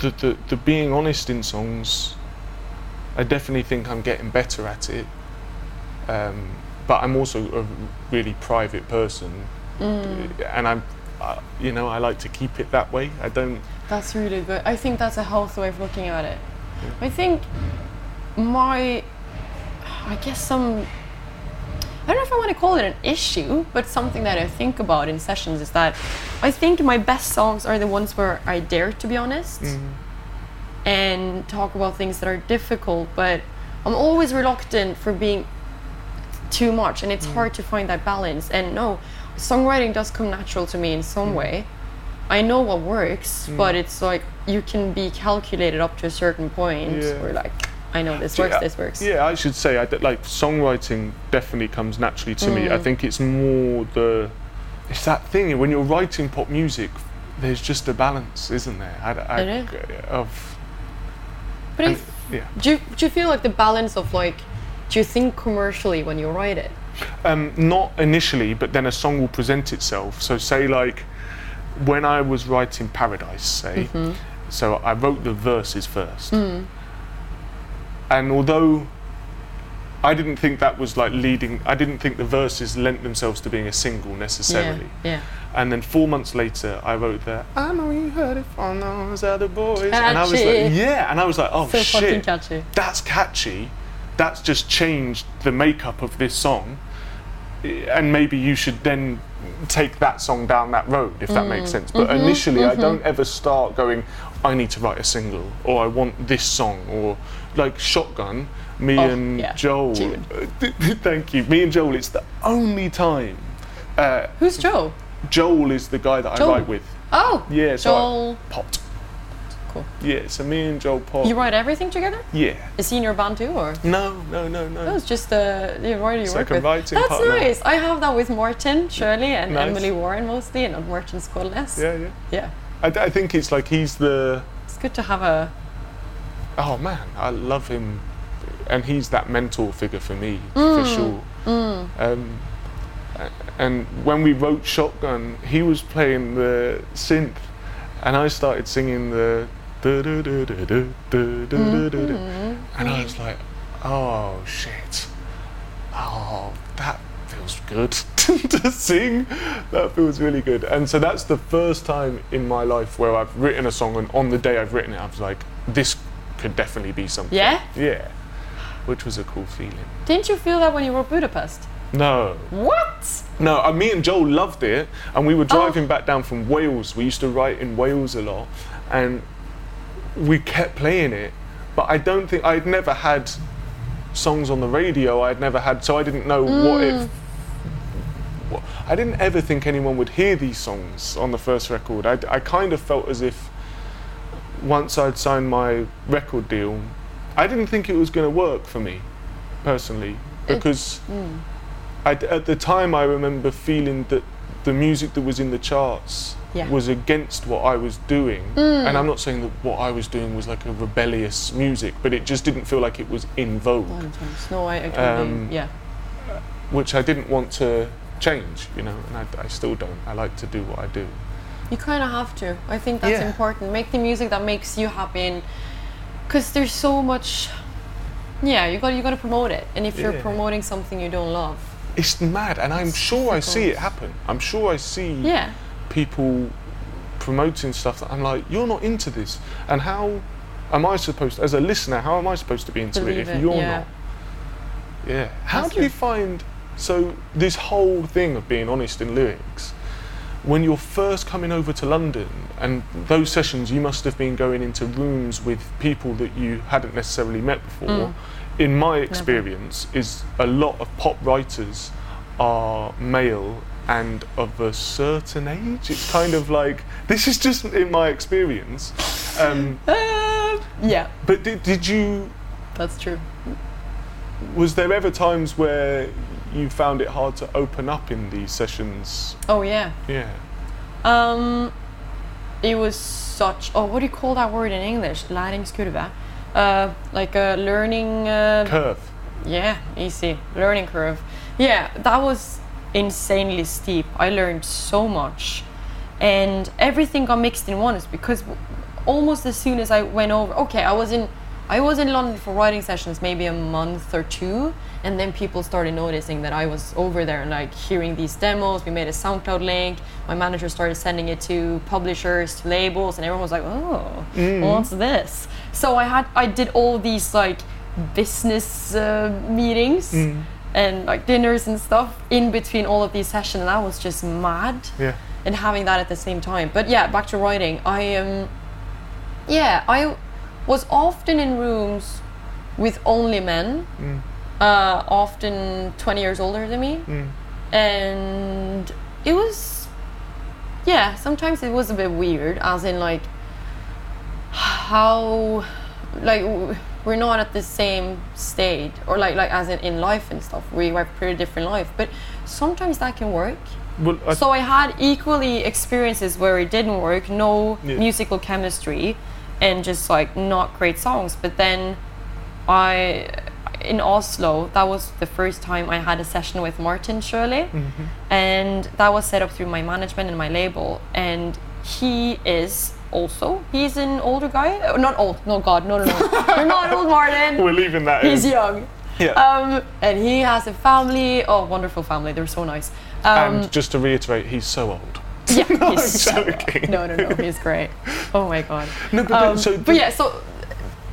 the, the the being honest in songs. I definitely think I'm getting better at it. Um, but I'm also a really private person, and I'm, uh, you know, I like to keep it that way. I don't. That's really good. I think that's a healthy way of looking at it. I think my, I guess some, I don't know if I want to call it an issue, but something that I think about in sessions is that I think my best songs are the ones where I dare to be honest mm-hmm. and talk about things that are difficult, but I'm always reluctant for being too much and it's mm. hard to find that balance. And no, songwriting does come natural to me in some mm. way. I know what works, mm. but it's like you can be calculated up to a certain point Yeah. where like I know this works, Yeah, this works. Yeah, I should say I like songwriting definitely comes naturally to me. I mm. think it's more the it's that thing when you're writing pop music. There's just a balance, isn't there? I, I, It is. Uh, of But and- if, yeah. do you, do you feel like the balance of like do you think commercially when you write it? Um, not initially, but then a song will present itself. So, say, like, when I was writing Paradise, say, mm-hmm. so I wrote the verses first. Mm. And although I didn't think that was like leading, I didn't think the verses lent themselves to being a single necessarily. Yeah. Yeah. And then four months later, I wrote that. I know you heard it from those other boys. And I was like, yeah. And I was like, oh So fucking shit catchy. that's catchy. That's just changed the makeup of this song. And maybe you should then take that song down that road, if that Mm. makes sense. But Mm-hmm. initially, I don't ever start going, I need to write a single, or I want this song, or like Shotgun, me Oh, and yeah. Joel. *laughs* Thank you. Me and Joel, it's the only time. Uh, Who's joel Joel is the guy that Joel. I write with. Oh, Yeah, so I- Joel. Pott. Cool. Yeah, so me and Joel Pott. You write everything together? yeah. Is he in your band too, or? No, no, no, no. No, it's just uh, the writer you It's work with. writing That's partner. nice. I have that with Martin Sjølie and Nice. Emily Warren mostly, and on Martin Sjølie. Yeah, yeah. Yeah. I, I think it's like he's the. It's good to have a. Oh man, I love him, and he's that mentor figure for me for sure. Um, and when we wrote Shotgun, he was playing the synth, and I started singing the. Mm-hmm. and I was like, oh shit, oh that feels good *laughs* to sing. That feels really good. And so that's the first time in my life where I've written a song, and on the day I've written it, I was like, this could definitely be something. Yeah. Yeah. Which was a cool feeling. Didn't you feel that when you wrote Budapest? No. What? No, uh, me and Joel loved it, and we were oh. driving oh. back down from Wales. We used to write in Wales a lot, and we kept playing it. But I don't think I'd never had songs on the radio. I'd never had, so I didn't know what it. Mm. What, I didn't ever think anyone would hear these songs on the first record. I, I kind of felt as if once I'd signed my record deal, I didn't think it was going to work for me, personally, because. Mm. I, at the time, I remember feeling that the music that was in the charts Yeah. was against what I was doing. And I'm not saying that what I was doing was like a rebellious music, but it just didn't feel like it was in vogue, No, I, totally. Um, yeah. which I didn't want to change, you know, and I, I still don't. I like to do what I do. You kind of have to. I think that's Yeah. important. Make the music that makes you happy, and because there's so much. Yeah, you got you got to promote it, and if you're promoting something you don't love, It's mad, and I'm sure I see it happen. I'm sure I see yeah, people promoting stuff that I'm like, you're not into this. And how am I supposed, as a listener, how am I supposed to be into Believe it if it, you're yeah. not? Yeah. How That's do you find, so this whole thing of being honest in lyrics, when you're first coming over to London, and those sessions, you must have been going into rooms with people that you hadn't necessarily met before. Mm. In my experience, is a lot of pop writers are male and of a certain age. It's kind of like this is just in my experience. Um, Uh, yeah, but did, did you? that's true. Was there ever times where you found it hard to open up in these sessions? Oh yeah. Yeah. Um, it was such. Oh, what do you call that word in English? Læringskurve. Uh, like a learning. Uh, Curve. yeah, easy learning curve. Yeah, that was insanely steep. I learned so much, and everything got mixed in once because almost as soon as I went over, okay, I was in. I was in London for writing sessions maybe a month or two, and then people started noticing that I was over there and like hearing these demos. We made a SoundCloud link. My manager started sending it to publishers, to labels, and everyone was like, "Oh, what's this?" So I had, I did all these like business uh, meetings and like dinners and stuff in between all of these sessions, and I was just mad Yeah. and having that at the same time. But yeah, back to writing. I am, um, yeah, I was often in rooms with only men, uh, often 20 years older than me, and it was, yeah, sometimes it was a bit weird, as in like how, like. We're not at the same stage, or like like as in in life and stuff. We have pretty different life, but sometimes that can work. Well, I, So I had equally experiences where it didn't work, no Yeah. musical chemistry, and just like not great songs. But then I, in Oslo, that was the first time I had a session with Martin Sjølie, mm-hmm. and that was set up through my management and my label. And he is also he's an older guy, Uh, not old. No, God, no, no, no. You're not old, Martin. we're leaving that He's in. young. Yeah. Um, and he has a family. Oh, wonderful family. They're so nice. Um, and just to reiterate, he's so old. yeah, *laughs* he's so joking. no, no, no, he's great. Oh my god. No, but, but Um, so but yeah, so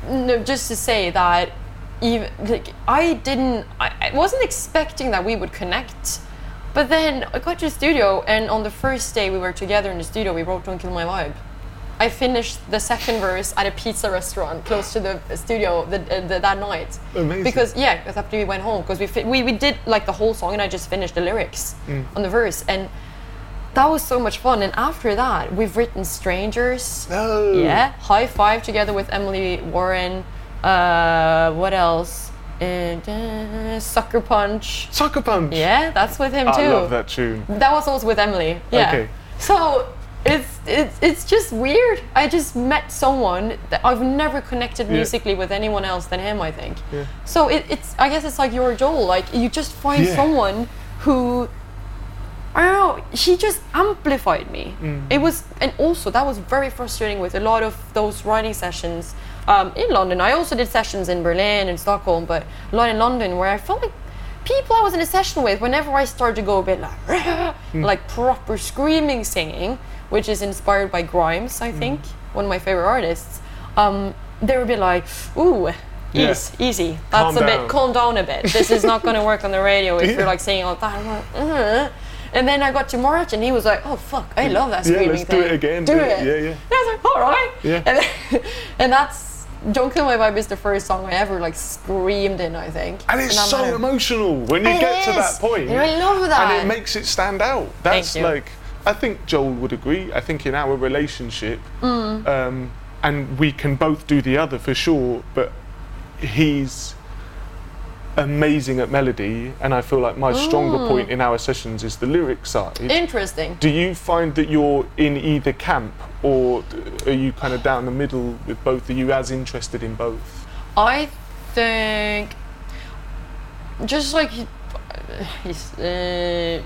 no, just to say that even like I didn't, I, I wasn't expecting that we would connect. But then I got to the studio, and on the first day we were together in the studio, we wrote "Don't Kill My Vibe." I finished the second verse at a pizza restaurant close to the studio the, uh, the, that night. Amazing. Because yeah, because after we went home, because we, fi- we we did like the whole song, and I just finished the lyrics Mm. on the verse, and that was so much fun. And after that, we've written "Strangers." No. Yeah, High Five together with Emily Warren. Uh, what else? And, uh, Sucker Punch. Sucker Punch. Yeah, that's with him too. I love that tune. That was also with Emily. Yeah. Okay. So it's it's it's just weird. I just met someone that I've never connected Yeah. musically with anyone else than him. I think. Yeah. So it, it's I guess it's like your Joel. Like you just find Yeah. someone who. I don't know. He just amplified me. Mm. It was, and also that was very frustrating with a lot of those writing sessions um, in London. I also did sessions in Berlin and Stockholm, but a lot in London where I felt like people I was in a session with, whenever I started to go a bit like, *laughs* like proper screaming singing, which is inspired by Grimes, I think, one of my favorite artists, um, they would be like, ooh, Yeah. ease, easy. Calm That's a down. bit, calm down a bit. This is not going *laughs* to work on the radio if Yeah. you're like singing all that. I'm like, "Uh." And then I got to March and he was like, oh fuck, I love that Yeah, screaming let's do it again. Do it. Yeah, yeah. And I was like, all right. Yeah. And, then, *laughs* and that's Don't Kill My Vibe is the first song I ever like screamed in, I think. And it's I'm so like, emotional when you It get to that point. And I love that. And it makes it stand out. That's you. like, I think Joel would agree. I think in our relationship, Mm. um, and we can both do the other for sure, but he's amazing at melody, and I feel like my stronger Mm. point in our sessions is the lyric side. Interesting. do you find that you're in either camp, or are you kind of down the middle with both? Are you as interested in both? I think just like he's, uh,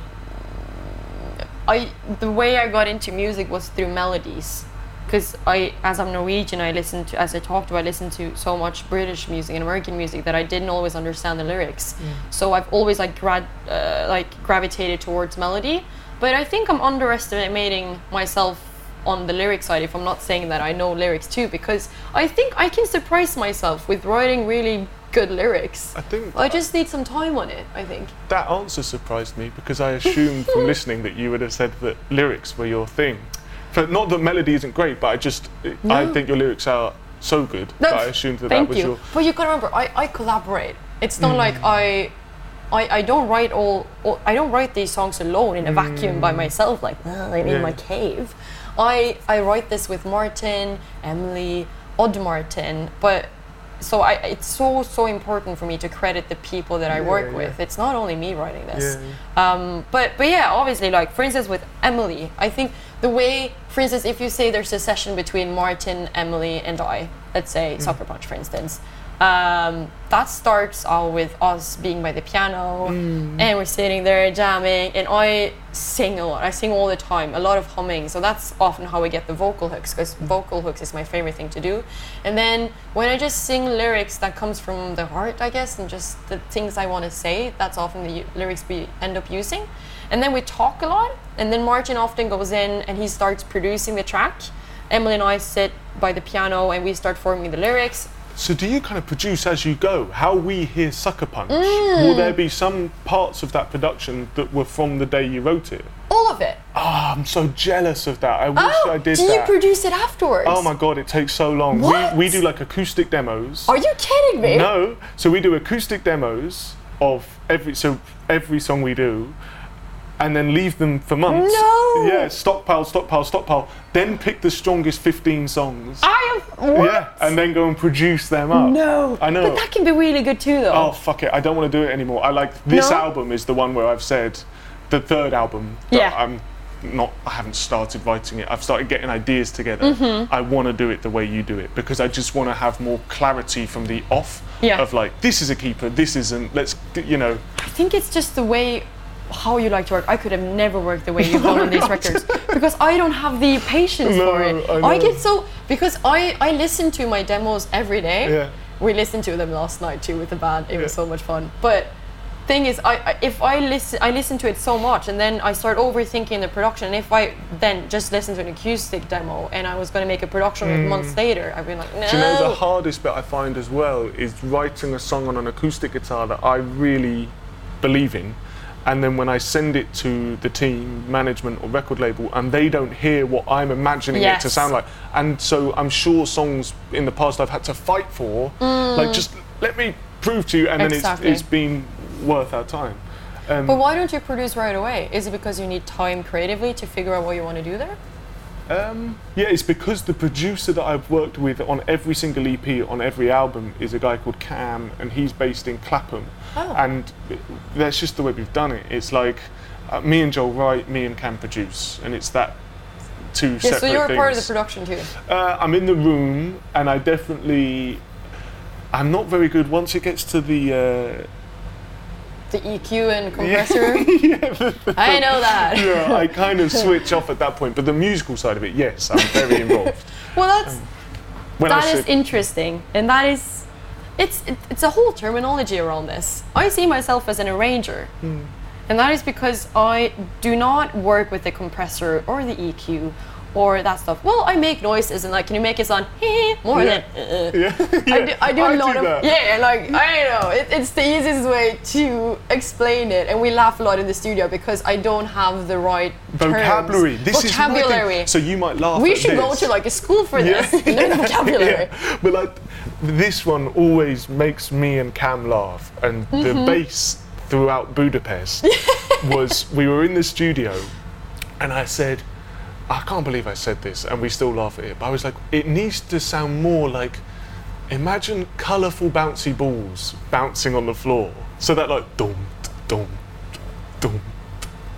I the way I got into music was through melodies because I as I'm Norwegian I listen to as I talked about I listen to so much British music and American music that I didn't always understand the lyrics so I've always like grad uh, like gravitated towards melody but I think I'm underestimating myself on the lyric side if I'm not saying that I know lyrics too because I think I can surprise myself with writing really good lyrics. I think I just need some time on it. I think. that answer surprised me because I assumed from *laughs* listening that you would have said that lyrics were your thing. Not that melody isn't great, but I just I think your lyrics are so good No, that I assumed that Thank that was you. your. But you gotta remember, I, I collaborate. It's not like I, I I don't write all, all. I don't write these songs alone in a vacuum by myself, like "Ah, I'm Yeah. in my cave. I I write this with Martin, Emily, Odd Martin, but. So I, it's so so important for me to credit the people that I Yeah, work yeah. with. It's not only me writing this. Yeah, Um, but but yeah, obviously, like for instance with Emily, I think the way, for instance, if you say there's a session between Martin, Emily, and I, let's say Sucker Punch, for instance, um, that starts out with us being by the piano, and we're sitting there jamming, and I sing a lot. I sing all the time, a lot of humming. So that's often how I get the vocal hooks, because vocal hooks is my favorite thing to do. And then when I just sing lyrics that comes from the heart, I guess, and just the things I want to say, that's often the lyrics we end up using. And then we talk a lot, and then Martin often goes in and he starts producing the track. Emily and I sit by the piano and we start forming the lyrics. So do you kind of produce as you go? How we hear Sucker Punch? Mm. Will there be some parts of that production that were from the day you wrote it? All of it. Ah, I'm so jealous of that. I wish Oh, I did do you produce it afterwards? oh my god, it takes so long. What? We, we do like acoustic demos. Are you kidding me? No, so we do acoustic demos of every so every song we do, and then leave them for months. No. Yeah, stockpile, stockpile, stockpile. Then pick the strongest 15 songs. I am. What? Yeah, and then go and produce them up. No. I know. But that can be really good too, though. Oh fuck it! I don't want to do it anymore. I like this No? album is the one where I've said the third album. that Yeah. I'm not. I haven't started writing it. I've started getting ideas together. Mm-hmm. I want to do it the way you do it because I just want to have more clarity from the off. Yeah. Of like this is a keeper. This isn't. Let's you know. I think it's just the way how you like to work. I could have never worked the way you've done on *laughs* these records because I don't have the patience No, for it. I know. get so because I I listen to my demos every day. Yeah. We listened to them last night too with the band. It was so much fun. But thing is, I, I if I listen I listen to it so much and then I start overthinking the production. And if I then just listen to an acoustic demo and I was going to make a production like months later, I'd be like, no. Mm. Do you know the hardest bit I find as well is writing a song on an acoustic guitar that I really believe in. And then when I send it to the team, management, or record label, and they don't hear what I'm imagining it to sound like. And so I'm sure songs in the past I've had to fight for, like just let me prove to you, and Mm. Exactly. then it's, it's been worth our time. Um, But why don't you produce right away? Is it because you need time creatively to figure out what you want to do there? Um, yeah, it's because the producer that I've worked with on every single EP, on every album, is a guy called Cam, and he's based in Clapham. Oh. And that's just the way we've done it. It's like uh, me and Joel write, me and Cam produce, and it's that two Yeah, separate so you're a things. part of the production too. Uh, I'm in the room, and I definitely. I'm not very good once it gets to the. Uh, The EQ and compressor. *laughs* yeah, I know that. *laughs* yeah, I kind of switch off at that point. But the musical side of it, yes, I'm very *laughs* involved. Well, that's I that is interesting, and that is, it's it, it's a whole terminology around this. I see myself as an arranger, Hmm. and that is because I do not work with the compressor or the EQ or that stuff. Well, I make noises and like, can you make it sound more Yeah. than? Uh, yeah, *laughs* I do, I do a I lot do of that. yeah, like I don't know. It, it's the easiest way to explain it, and we laugh a lot in the studio because I don't have the right terms. vocabulary. This vocabulary. is. So you might laugh. we should go to like a school for Yeah. this. and learn vocabulary. Yeah. But like this one always makes me and Cam laugh, and the Mm-hmm. bass throughout Budapest *laughs* was we were in the studio, and I said. I can't believe I said this, and we still laugh at it. But I was like, it needs to sound more like, imagine colourful bouncy balls bouncing on the floor, so that like dum dum dum.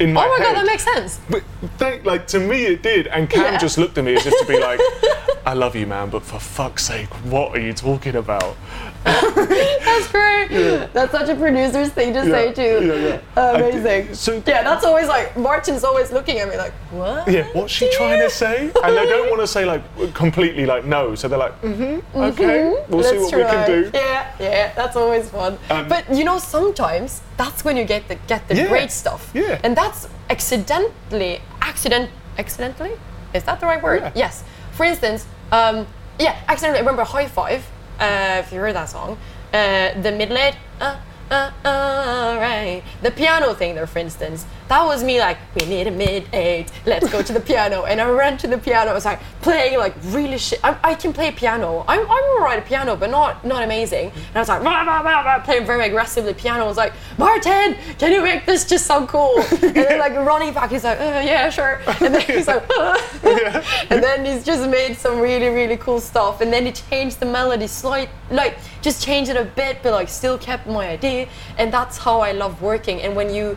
In my Oh my head. god, that makes sense. But thank, like to me it did, and Cam Yeah. just looked at me as if to be like, *laughs* "I love you, man, but for fuck's sake, what are you talking about?" *laughs* That's great. That's such a producer's thing to say too. Yeah, yeah. I Amazing. so yeah, that's always like Martin's always looking at me like, what? yeah, what's she trying to say? And they don't *laughs* want to say like completely like no, so they're like, "Mm-hmm, okay, we'll see Let's what we can do." Yeah, yeah, that's always fun. Um, but you know, sometimes that's when you get the get the Yeah, great stuff. yeah. And that's accidentally, accident, accidentally. Is that the right word? Yeah. Yes. For instance, um, yeah, accidentally. I remember High Five. Uh, if you heard that song, uh, the middle eight, uh, uh, uh, right. The piano thing there, for instance, that was me like, we need a mid eight, let's go to the *laughs* piano. And I ran to the piano, I was like playing like really shit. I, I can play piano. I'm, I'm alright at piano, but not not amazing. And I was like, rah, rah, rah, playing very aggressively piano. I was like, Martin, can you make this just sound cool? *laughs* And then like running back, he's like, uh, yeah, sure. And then he's like, *laughs* and then he's just made some really, really cool stuff. And then he changed the melody slight, like just changed it a bit, but like still kept my idea. And that's how I love working. And when you,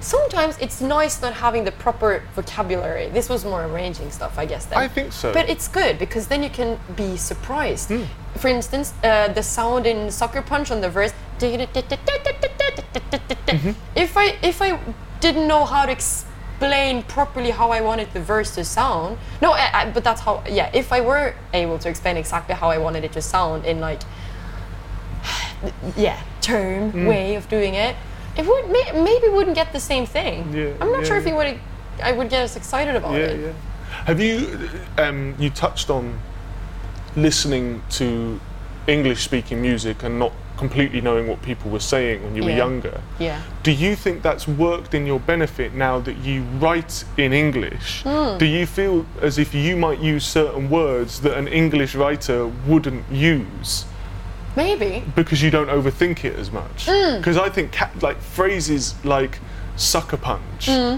sometimes it's nice not having the proper vocabulary. This was more arranging stuff, I guess. Then. I think so. But it's good because then you can be surprised. For instance, uh, the sound in Sucker Punch on the verse. If I if I didn't know how to explain properly how I wanted the verse to sound, no, I, I, but that's how. Yeah, if I were able to explain exactly how I wanted it to sound in like, *sighs* yeah, term way of doing it, it would may, maybe wouldn't get the same thing. Yeah, I'm not yeah, sure if yeah. you would. I would get as excited about Yeah, it. yeah. Have you um, you touched on listening to English speaking music and not completely knowing what people were saying when you were younger? Yeah. Do you think that's worked in your benefit now that you write in English? Hmm. Do you feel as if you might use certain words that an English writer wouldn't use Maybe. because you don't overthink it as much? Hmm. Because I think ca- like phrases like sucker punch. Hmm.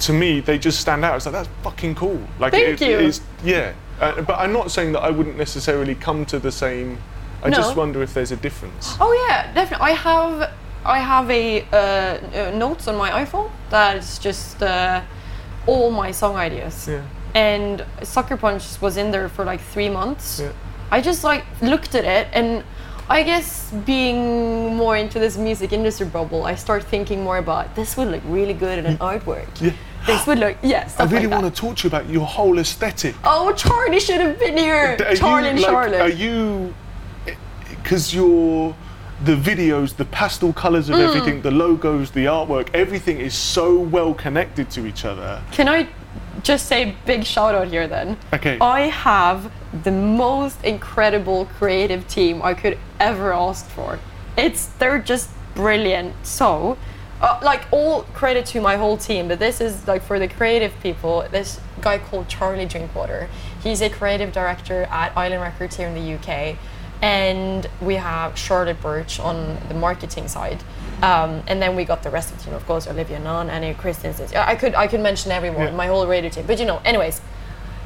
To me, they just stand out. It's like that's fucking cool. Like Thank it, you. it is, yeah. Uh, but I'm not saying that I wouldn't necessarily come to the same. I No. just wonder if there's a difference. Oh yeah, definitely. I have I have a uh, uh, notes on my iPhone that is just uh, all my song ideas. Yeah. And Sucker Punch was in there for like three months. Yeah. I just like looked at it and. I guess being more into this music industry bubble, I start thinking more about this would look really good in an artwork. Yeah. This would look, yeah, I really like want to talk to you about your whole aesthetic. Oh, Charlie should have been here. Are Charlie you, and like, Charlotte. Are you? Because you're the videos, the pastel colours Mm. of everything, the logos, the artwork, everything is so well connected to each other. Can I just say big shout out here then? Okay. I have the most incredible creative team I could ever ask for. It's they're just brilliant. So, uh, like all credit to my whole team, but this is like for the creative people. This guy called Charlie Drinkwater. He's a creative director at Island Records here in the UK, and we have Charlotte Birch on the marketing side. Um, and then we got the rest of the team, of course, Olivia Nunn, Annie Christensen. I could I could mention everyone, Yeah. my whole radio team. But you know, anyways,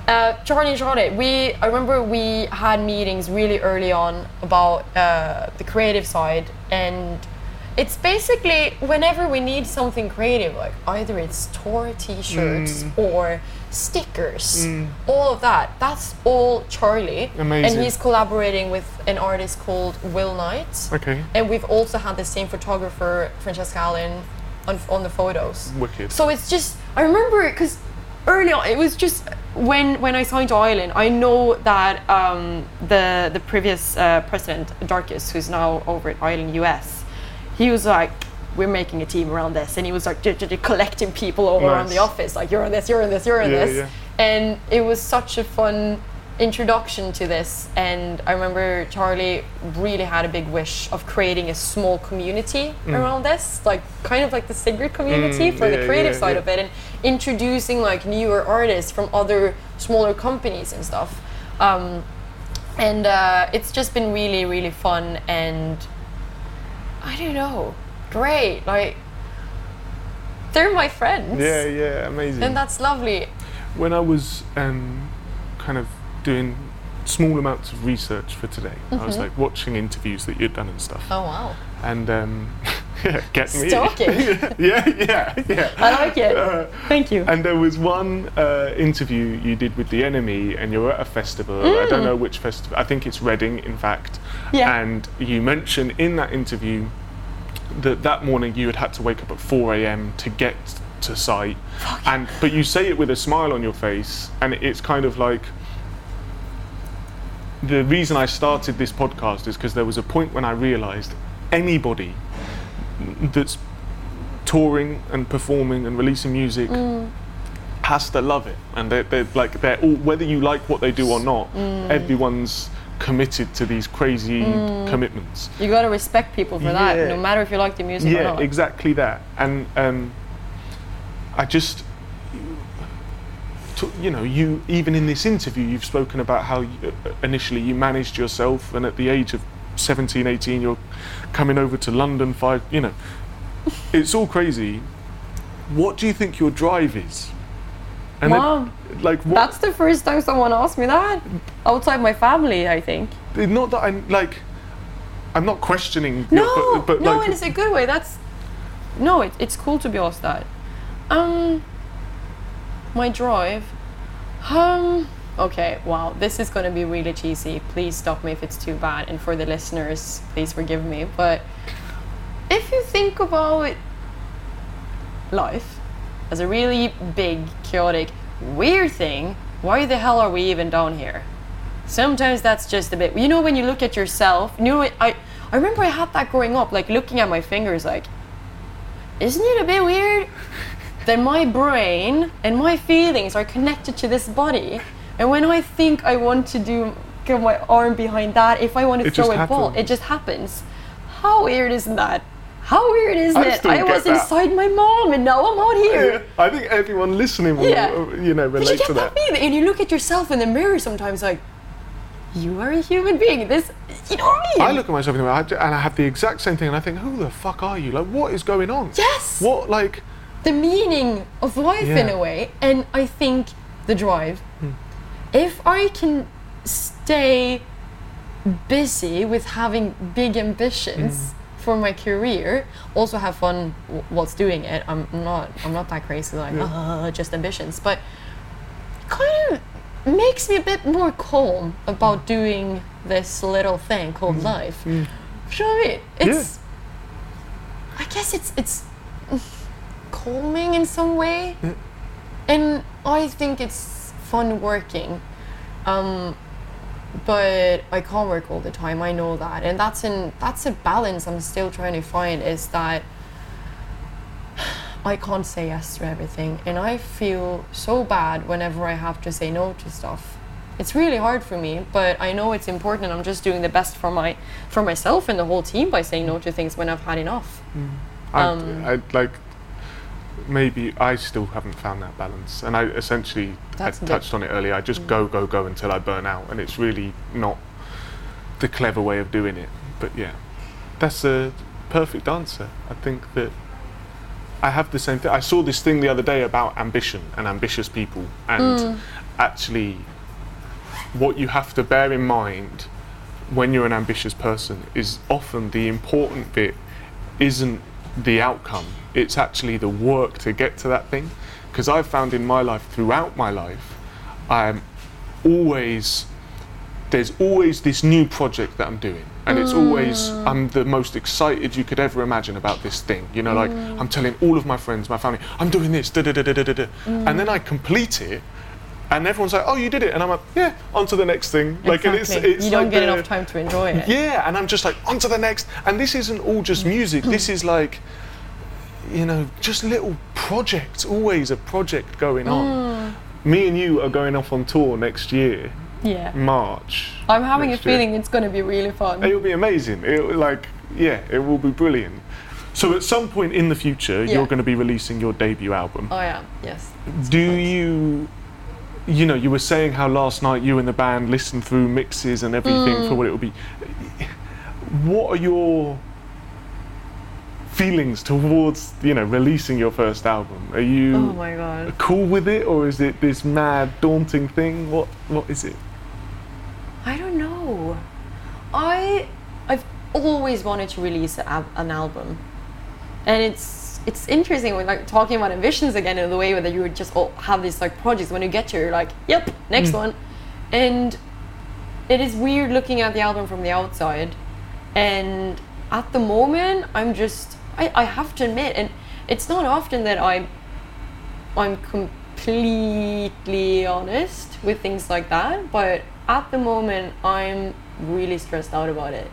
uh, Charlie and Charlotte, we I remember we had meetings really early on about uh, the creative side, and it's basically whenever we need something creative, like either it's tour T-shirts Mm. or stickers, all of that. That's all Charlie, Amazing. and he's collaborating with an artist called Will Knight. Okay. And we've also had the same photographer, Francesca Allen, on, on the photos. Wicked. So it's just I remember because early on it was just when when I signed to Island, I know that um, the the previous uh, president Darcus, who's now over at Island US, he was like. We're making a team around this, and he was like j- j- j- collecting people all around the office. Like you're on this, you're on this, you're on Yeah, this, yeah. and it was such a fun introduction to this. And I remember Charlie really had a big wish of creating a small community around this, like kind of like the Sigrid community Mm, for the creative yeah, side yeah. of it, and introducing like newer artists from other smaller companies and stuff. Um, and uh, it's just been really, really fun and I don't know, great. Like they're my friends, Yeah, yeah, amazing. and that's lovely. when I was um, kind of doing small amounts of research for today, I Mm-hmm. was like watching interviews that you'd done and stuff. Oh wow, And um, *laughs* yeah, get me. Stalking. *laughs* yeah, yeah, yeah. I like it. Uh, Thank you. And there was one uh, interview you did with the NME, and you were at a festival. I don't know which festival. I think it's Reading, in fact. Mm. Yeah. And you mentioned in that interview that that morning you had had to wake up at 4 a.m. to get to site, and but you say it with a smile on your face, and it's kind of like. The reason I started this podcast is because there was a point when I realised anybody that's touring and performing and releasing music mm. has to love it and they're, they're like they're all whether you like what they do or not mm. everyone's committed to these crazy commitments. You gotta respect people for that, no matter if you like the music or not. Yeah, exactly that. And um, I just, to, you know, you even in this interview, you've spoken about how you, uh, initially you managed yourself, and at the age of 17, 18, you're coming over to London. Five, you know, *laughs* it's all crazy. What do you think your drive is? And Wow. like what? That's the first time someone asked me that. Outside my family, I think. not that I'm like. I'm not questioning. No, your, but, but no, like, in a good way. That's no, it, it's cool to be asked that. Um, my drive. Um. Okay. Wow. This is gonna be really cheesy. Please stop me if it's too bad. And for the listeners, please forgive me. But if you think about life as a really big, chaotic, weird thing, why the hell are we even down here? Sometimes that's just a bit. You know, when you look at yourself, you know, I I remember I had that growing up, like looking at my fingers, like, isn't it a bit weird that my brain and my feelings are connected to this body, and when I think I want to do get my arm behind that, if I want to It throw a ball, it just happens. How weird isn't that? How weird is I it? I was that. inside my mom, and now I'm out here. Yeah, I think everyone listening will, Yeah. uh, you know, But you relate get to that that. and you look at yourself in the mirror sometimes, like, you are a human being. This, you know what I mean? I look at myself in the mirror and I have the exact same thing, and I think, who the fuck are you? Like, what is going on? Yes. What, like, the meaning of life in a way, and I think the drive. If I can stay busy with having big ambitions for my career, also have fun w- whilst doing it. I'm not. I'm not that crazy like uh, just ambitions, but kind of makes me a bit more calm about doing this little thing called life. You know what I mean? It's. I guess it's it's calming in some way, and I think it's fun working. Um, but I can't work all the time. I know that, and that's an that's a balance I'm still trying to find. Is that *sighs* I can't say yes to everything, and I feel so bad whenever I have to say no to stuff. It's really hard for me, but I know it's important. I'm just doing the best for my for myself and the whole team by saying no to things when I've had enough. I, Um, I like, maybe I still haven't found that balance, and I essentially I That's touched on it earlier. I just go, go, go until I burn out, and it's really not the clever way of doing it. But yeah, that's a perfect answer. I think that I have the same thing. I saw this thing the other day about ambition and ambitious people, and Mm. actually, what you have to bear in mind when you're an ambitious person is often the important bit isn't the outcome, it's actually the work to get to that thing. Because I've found in my life, throughout my life, I'm always, there's always this new project that I'm doing. And it's always, mm. I'm the most excited you could ever imagine about this thing. You know, like mm. I'm telling all of my friends, my family, I'm doing this, da da da da da da. da. And mm. then I complete it, and everyone's like, oh, you did it. And I'm like, yeah, on to the next thing. Like, and it's, it's you don't like get the- enough time to enjoy it. yeah, and I'm just like, on to the next. And this isn't all just music, this is like, you know, just little projects, always a project going on. Mm. Me and you are going off on tour next year, Yeah. March. I'm having a year. feeling it's going to be really fun. It'll be amazing. It like, yeah, it will be brilliant. So at some point in the future, Yeah. you're going to be releasing your debut album. Oh yeah, yes. Do you, you know, you were saying how last night you and the band listened through mixes and everything mm. for what it would be. What are your feelings towards, you know, releasing your first album? Are you Oh my god. cool with it, or is it this mad, daunting thing? What What is it? I don't know. I I've always wanted to release a, an album, and it's it's interesting when like talking about ambitions again in the way that you would just all have these like projects. When you get to, you're like, yep, next hmm. one, and it is weird looking at the album from the outside, and at the moment I'm just I, I have to admit, and it's not often that I'm I'm completely honest with things like that, but at the moment I'm really stressed out about it.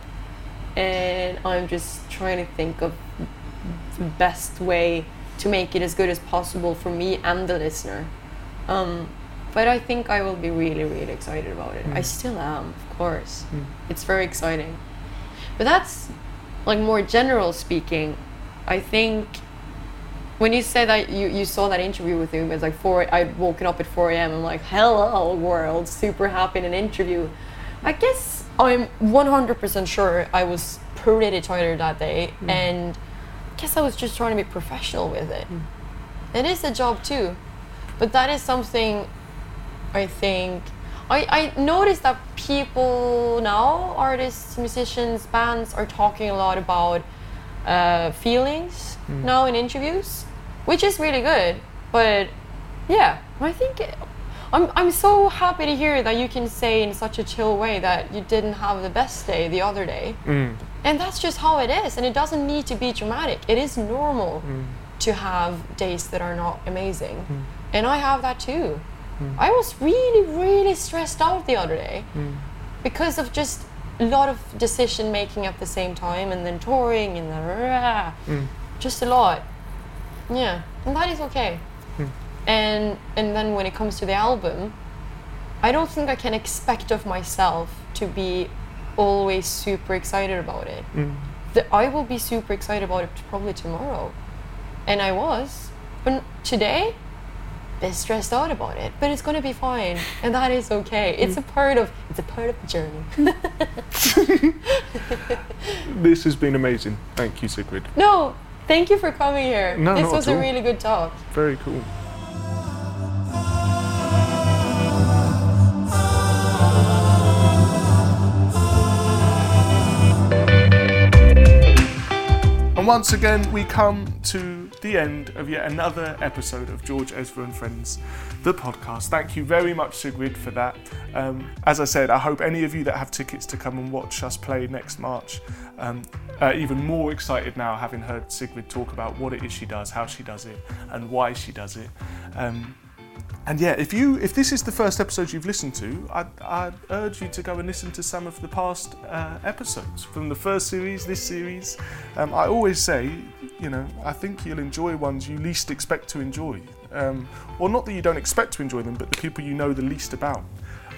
And I'm just trying to think of the best way to make it as good as possible for me and the listener. Um, but I think I will be really, really excited about it. I still am, of course. It's very exciting. But that's like more general speaking. I think when you say that you, you saw that interview with him, it's like four. I'd woken up at four a.m. I'm like, hello world, super happy in an interview. I guess I'm 100% sure I was pretty tired that day, mm. and I guess I was just trying to be professional with it. Mm. It is a job too, but that is something I think I, I noticed that people now, artists, musicians, bands, are talking a lot about uh, feelings hmm. now in interviews, which is really good. But yeah, I think it, I'm, I'm so happy to hear that you can say in such a chill way that you didn't have the best day the other day. Hmm. And that's just how it is. And it doesn't need to be dramatic. It is normal hmm. to have days that are not amazing. And I have that too. I was really, really stressed out the other day because of just a lot of decision making at the same time and then touring and then mm. just a lot. Yeah, and that is okay. Mm. And and then when it comes to the album, I don't think I can expect of myself to be always super excited about it. Mm. The, I will be super excited about it probably tomorrow, and I was, but today, bit stressed out about it. But it's gonna be fine, and that is okay. It's a part of it's a part of the journey. *laughs* This has been amazing. Thank you, Sigrid. no, thank you for coming here. No, this not was at a all. really good talk. Very cool. And once again, we come to the end of yet another episode of George Ezra and Friends, the podcast. Thank you very much, Sigrid, for that. Um, as I said, I hope any of you that have tickets to come and watch us play next March um, are even more excited now, having heard Sigrid talk about what it is she does, how she does it, and why she does it. Um, and yeah, if you if this is the first episode you've listened to, I'd, I'd urge you to go and listen to some of the past uh, episodes from the first series, this series. Um, I always say, you know, I think you'll enjoy ones you least expect to enjoy. Um, or not that you don't expect to enjoy them, but the people you know the least about.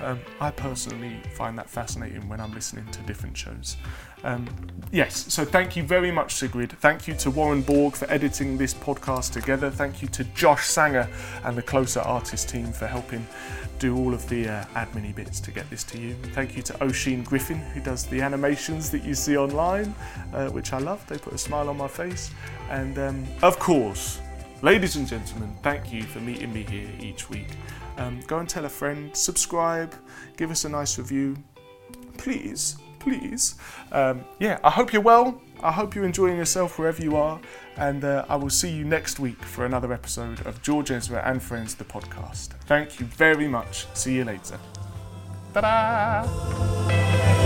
Um, I personally find that fascinating when I'm listening to different shows. Um, yes, so thank you very much, Sigrid. Thank you to Warren Borg for editing this podcast together. Thank you to Josh Sanger and the Closer Artist team for helping do all of the uh, admin bits to get this to you. Thank you to Oisin Griffin, who does the animations that you see online, uh, which I love. They put a smile on my face. And um, of course, ladies and gentlemen, thank you for meeting me here each week. Um, go and tell a friend, subscribe, give us a nice review. Please, please. Um, yeah, I hope you're well. I hope you're enjoying yourself wherever you are. And uh, I will see you next week for another episode of George Ezra and Friends, the podcast. Thank you very much. See you later. Ta da!